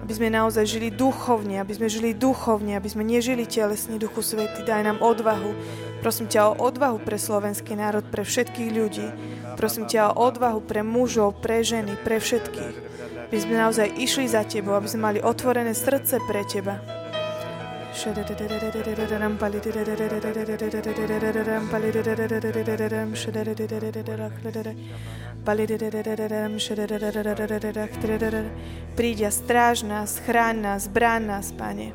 Aby sme naozaj žili duchovne, aby sme žili duchovne, aby sme nežili telesne, Duchu Svety. Daj nám odvahu. Prosím ťa o odvahu pre slovenský národ, pre všetkých ľudí. Prosím ťa o odvahu pre mužov, pre ženy, pre všetkých. Aby sme naozaj išli za Tebou, aby sme mali otvorené srdce pre Teba. Príď stráž nás, chráň nás, brán nás, Pane.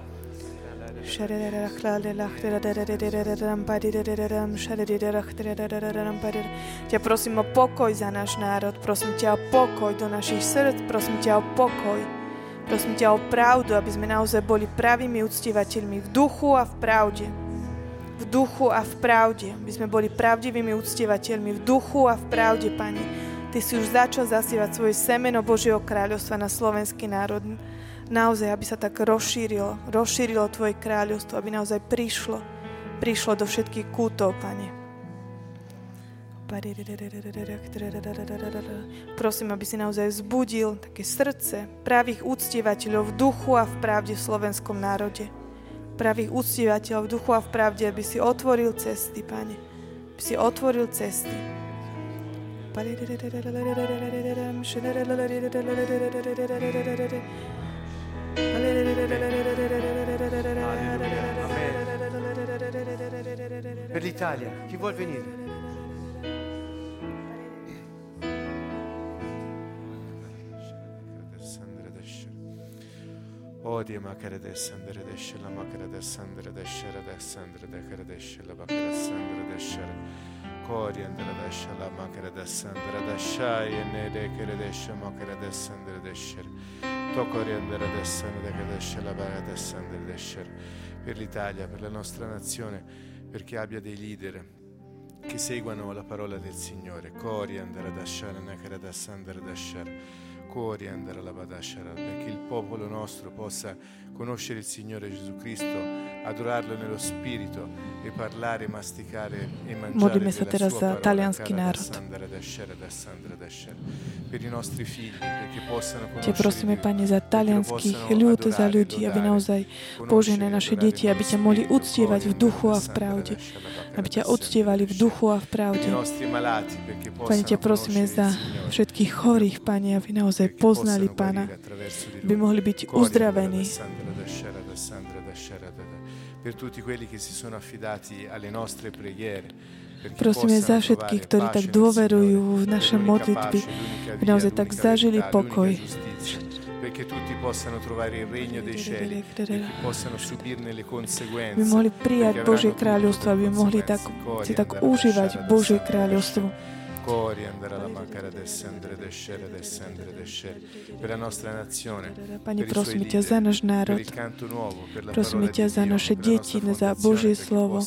Ťa prosím o pokoj za náš národ, prosím ťa o pokoj do našich srdc, prosím ťa o pokoj. Prosím ťa o pravdu, aby sme naozaj boli pravými uctievateľmi v duchu a v pravde. V duchu a v pravde. Aby sme boli pravdivými uctievateľmi v duchu a v pravde, Pane. Ty si už začal zasievať svoje semeno Božieho kráľovstva na slovenský národ. Naozaj, aby sa tak rozšírilo, rozšírilo Tvoje kráľovstvo, aby naozaj prišlo, prišlo do všetkých kútov, Pane. Prosím, aby si naozaj vzbudil také srdce pravých úctievateľov v duchu a v pravde v slovenskom národe. Pravých úctievateľov v duchu a v pravde, aby si otvoril cesty, Pane. Aby si otvoril cesty. Per l'Italia, chi vuol venire? Odie makare descendere desce la makare descendere descere descendere decere desce la makare descendere descere coriandere desce la makare descendere desciai e ne decere desce makare descendere descere to coriandere descendere decere desce la makare descendere descere per l'Italia per la nostra nazione perché abbia dei leader che seguano la parola del Signore. Coriandere descere ne decere descendere descere perché il popolo nostro possa conoscere il Signore Gesù Cristo, adorarlo nello spirito e parlare, masticare e mangiare Modlíme sa teraz za talianský národ. Per i nostri figli, perché possano Te prosíme, Pane, za talianských ľud, za ľudí, aby naozaj požené naše deti, aby ťa mohli uctievať v duchu a v pravde. Aby ťa uctievali v duchu a v pravde. Pane, te prosíme za všetkých chorých, Pane, aby naozaj poznali Pána, aby mohli byť uzdravení che. Prosíme za všetkých, ktorí tak dôverujú v naše modlitby, aby naozaj tak zažili pokoj. Perché tutti possano trovare il regno dei cieli, perché possano subirne le conseguenze. Aby mohli prijať Božie kráľovstvo, aby mohli tak, si tak užívať Božie kráľovstvo. Cori andare alla mancare descendere, descere, descendere, descere. Per la nostra nazione, Pani, prosíme ťa za náš národ. Prosíme ťa za naše deti, za Božie slovo.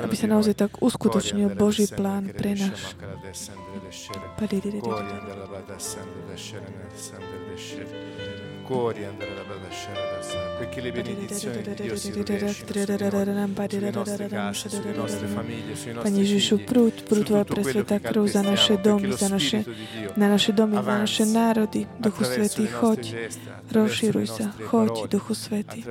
Aby sa naozaj tak uskutočnil Boží plán pre náš. Cori andare alla perché le benedizioni di Dio si rovescino sulle nostre case, sulle nostre famiglie, sui nostri Pani Ježišu, prúd, prúd Tvoja presvetá krv za naše domy, za naše, na naše domy, za naše národy. Duchu Svetý, choď, rozširuj sa, choď, Duchu Svetý.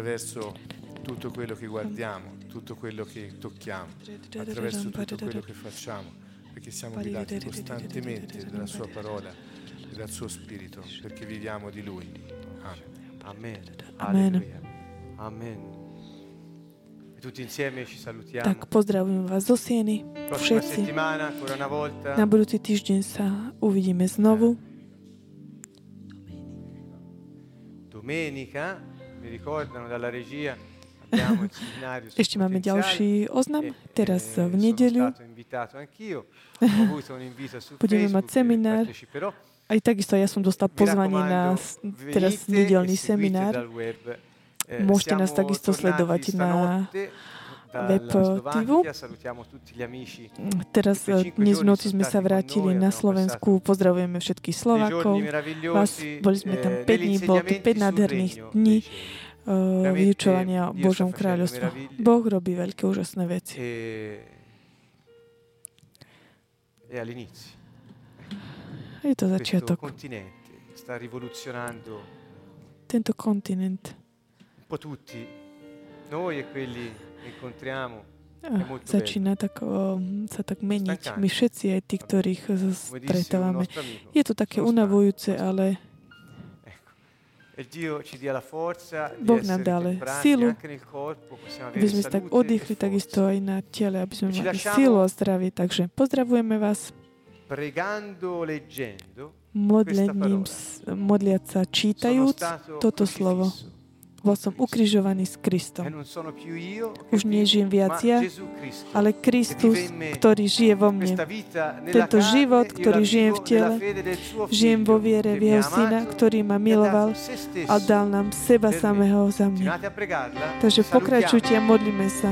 tutto quello che guardiamo, tutto quello che tocchiamo, attraverso tutto quello che facciamo, perché siamo guidati costantemente dalla Sua parola e dal Suo Spirito, perché viviamo di Lui. Amen. Amen. Amen. Tutti insieme ci salutiamo. Tak pozdravujem vás zo Sieny, všetci. Na budúci týždeň sa uvidíme znovu. Domenica, mi ricordano dalla regia, <laughs> ešte máme ďalší oznam. Teraz v nedeľu <laughs> budeme mať seminár aj takisto ja som dostal pozvanie na teraz nedelný seminár. Eh, Môžete nás takisto sledovať na web TV. Teraz eh, dnes v noci sme sa vrátili na Slovensku. Pozdravujeme všetkých Slovákov. Vás, boli sme tam 5 eh, dní, bolo to 5 nádherných dní uh, vyučovania Božom kráľovstve. Boh robí veľké úžasné veci. E all'inizio je to začiatok. Tento kontinent. Začína tak, sa tak meniť. My všetci, aj tí, ktorých stretávame. Je to také unavujúce, ale Boh nám dá silu, aby sme sa tak oddychli takisto aj na tele, aby sme mali silu a zdravie. Takže pozdravujeme vás modlením, modliať sa čítajúc toto slovo. Bol som ukrižovaný s Kristom. Už nežijem viac ja, ale Kristus, ktorý žije vo mne. Tento život, ktorý žijem v tele, žijem vo viere v Jeho Syna, ktorý ma miloval a dal nám seba samého za mňa. Takže pokračujte a modlíme sa.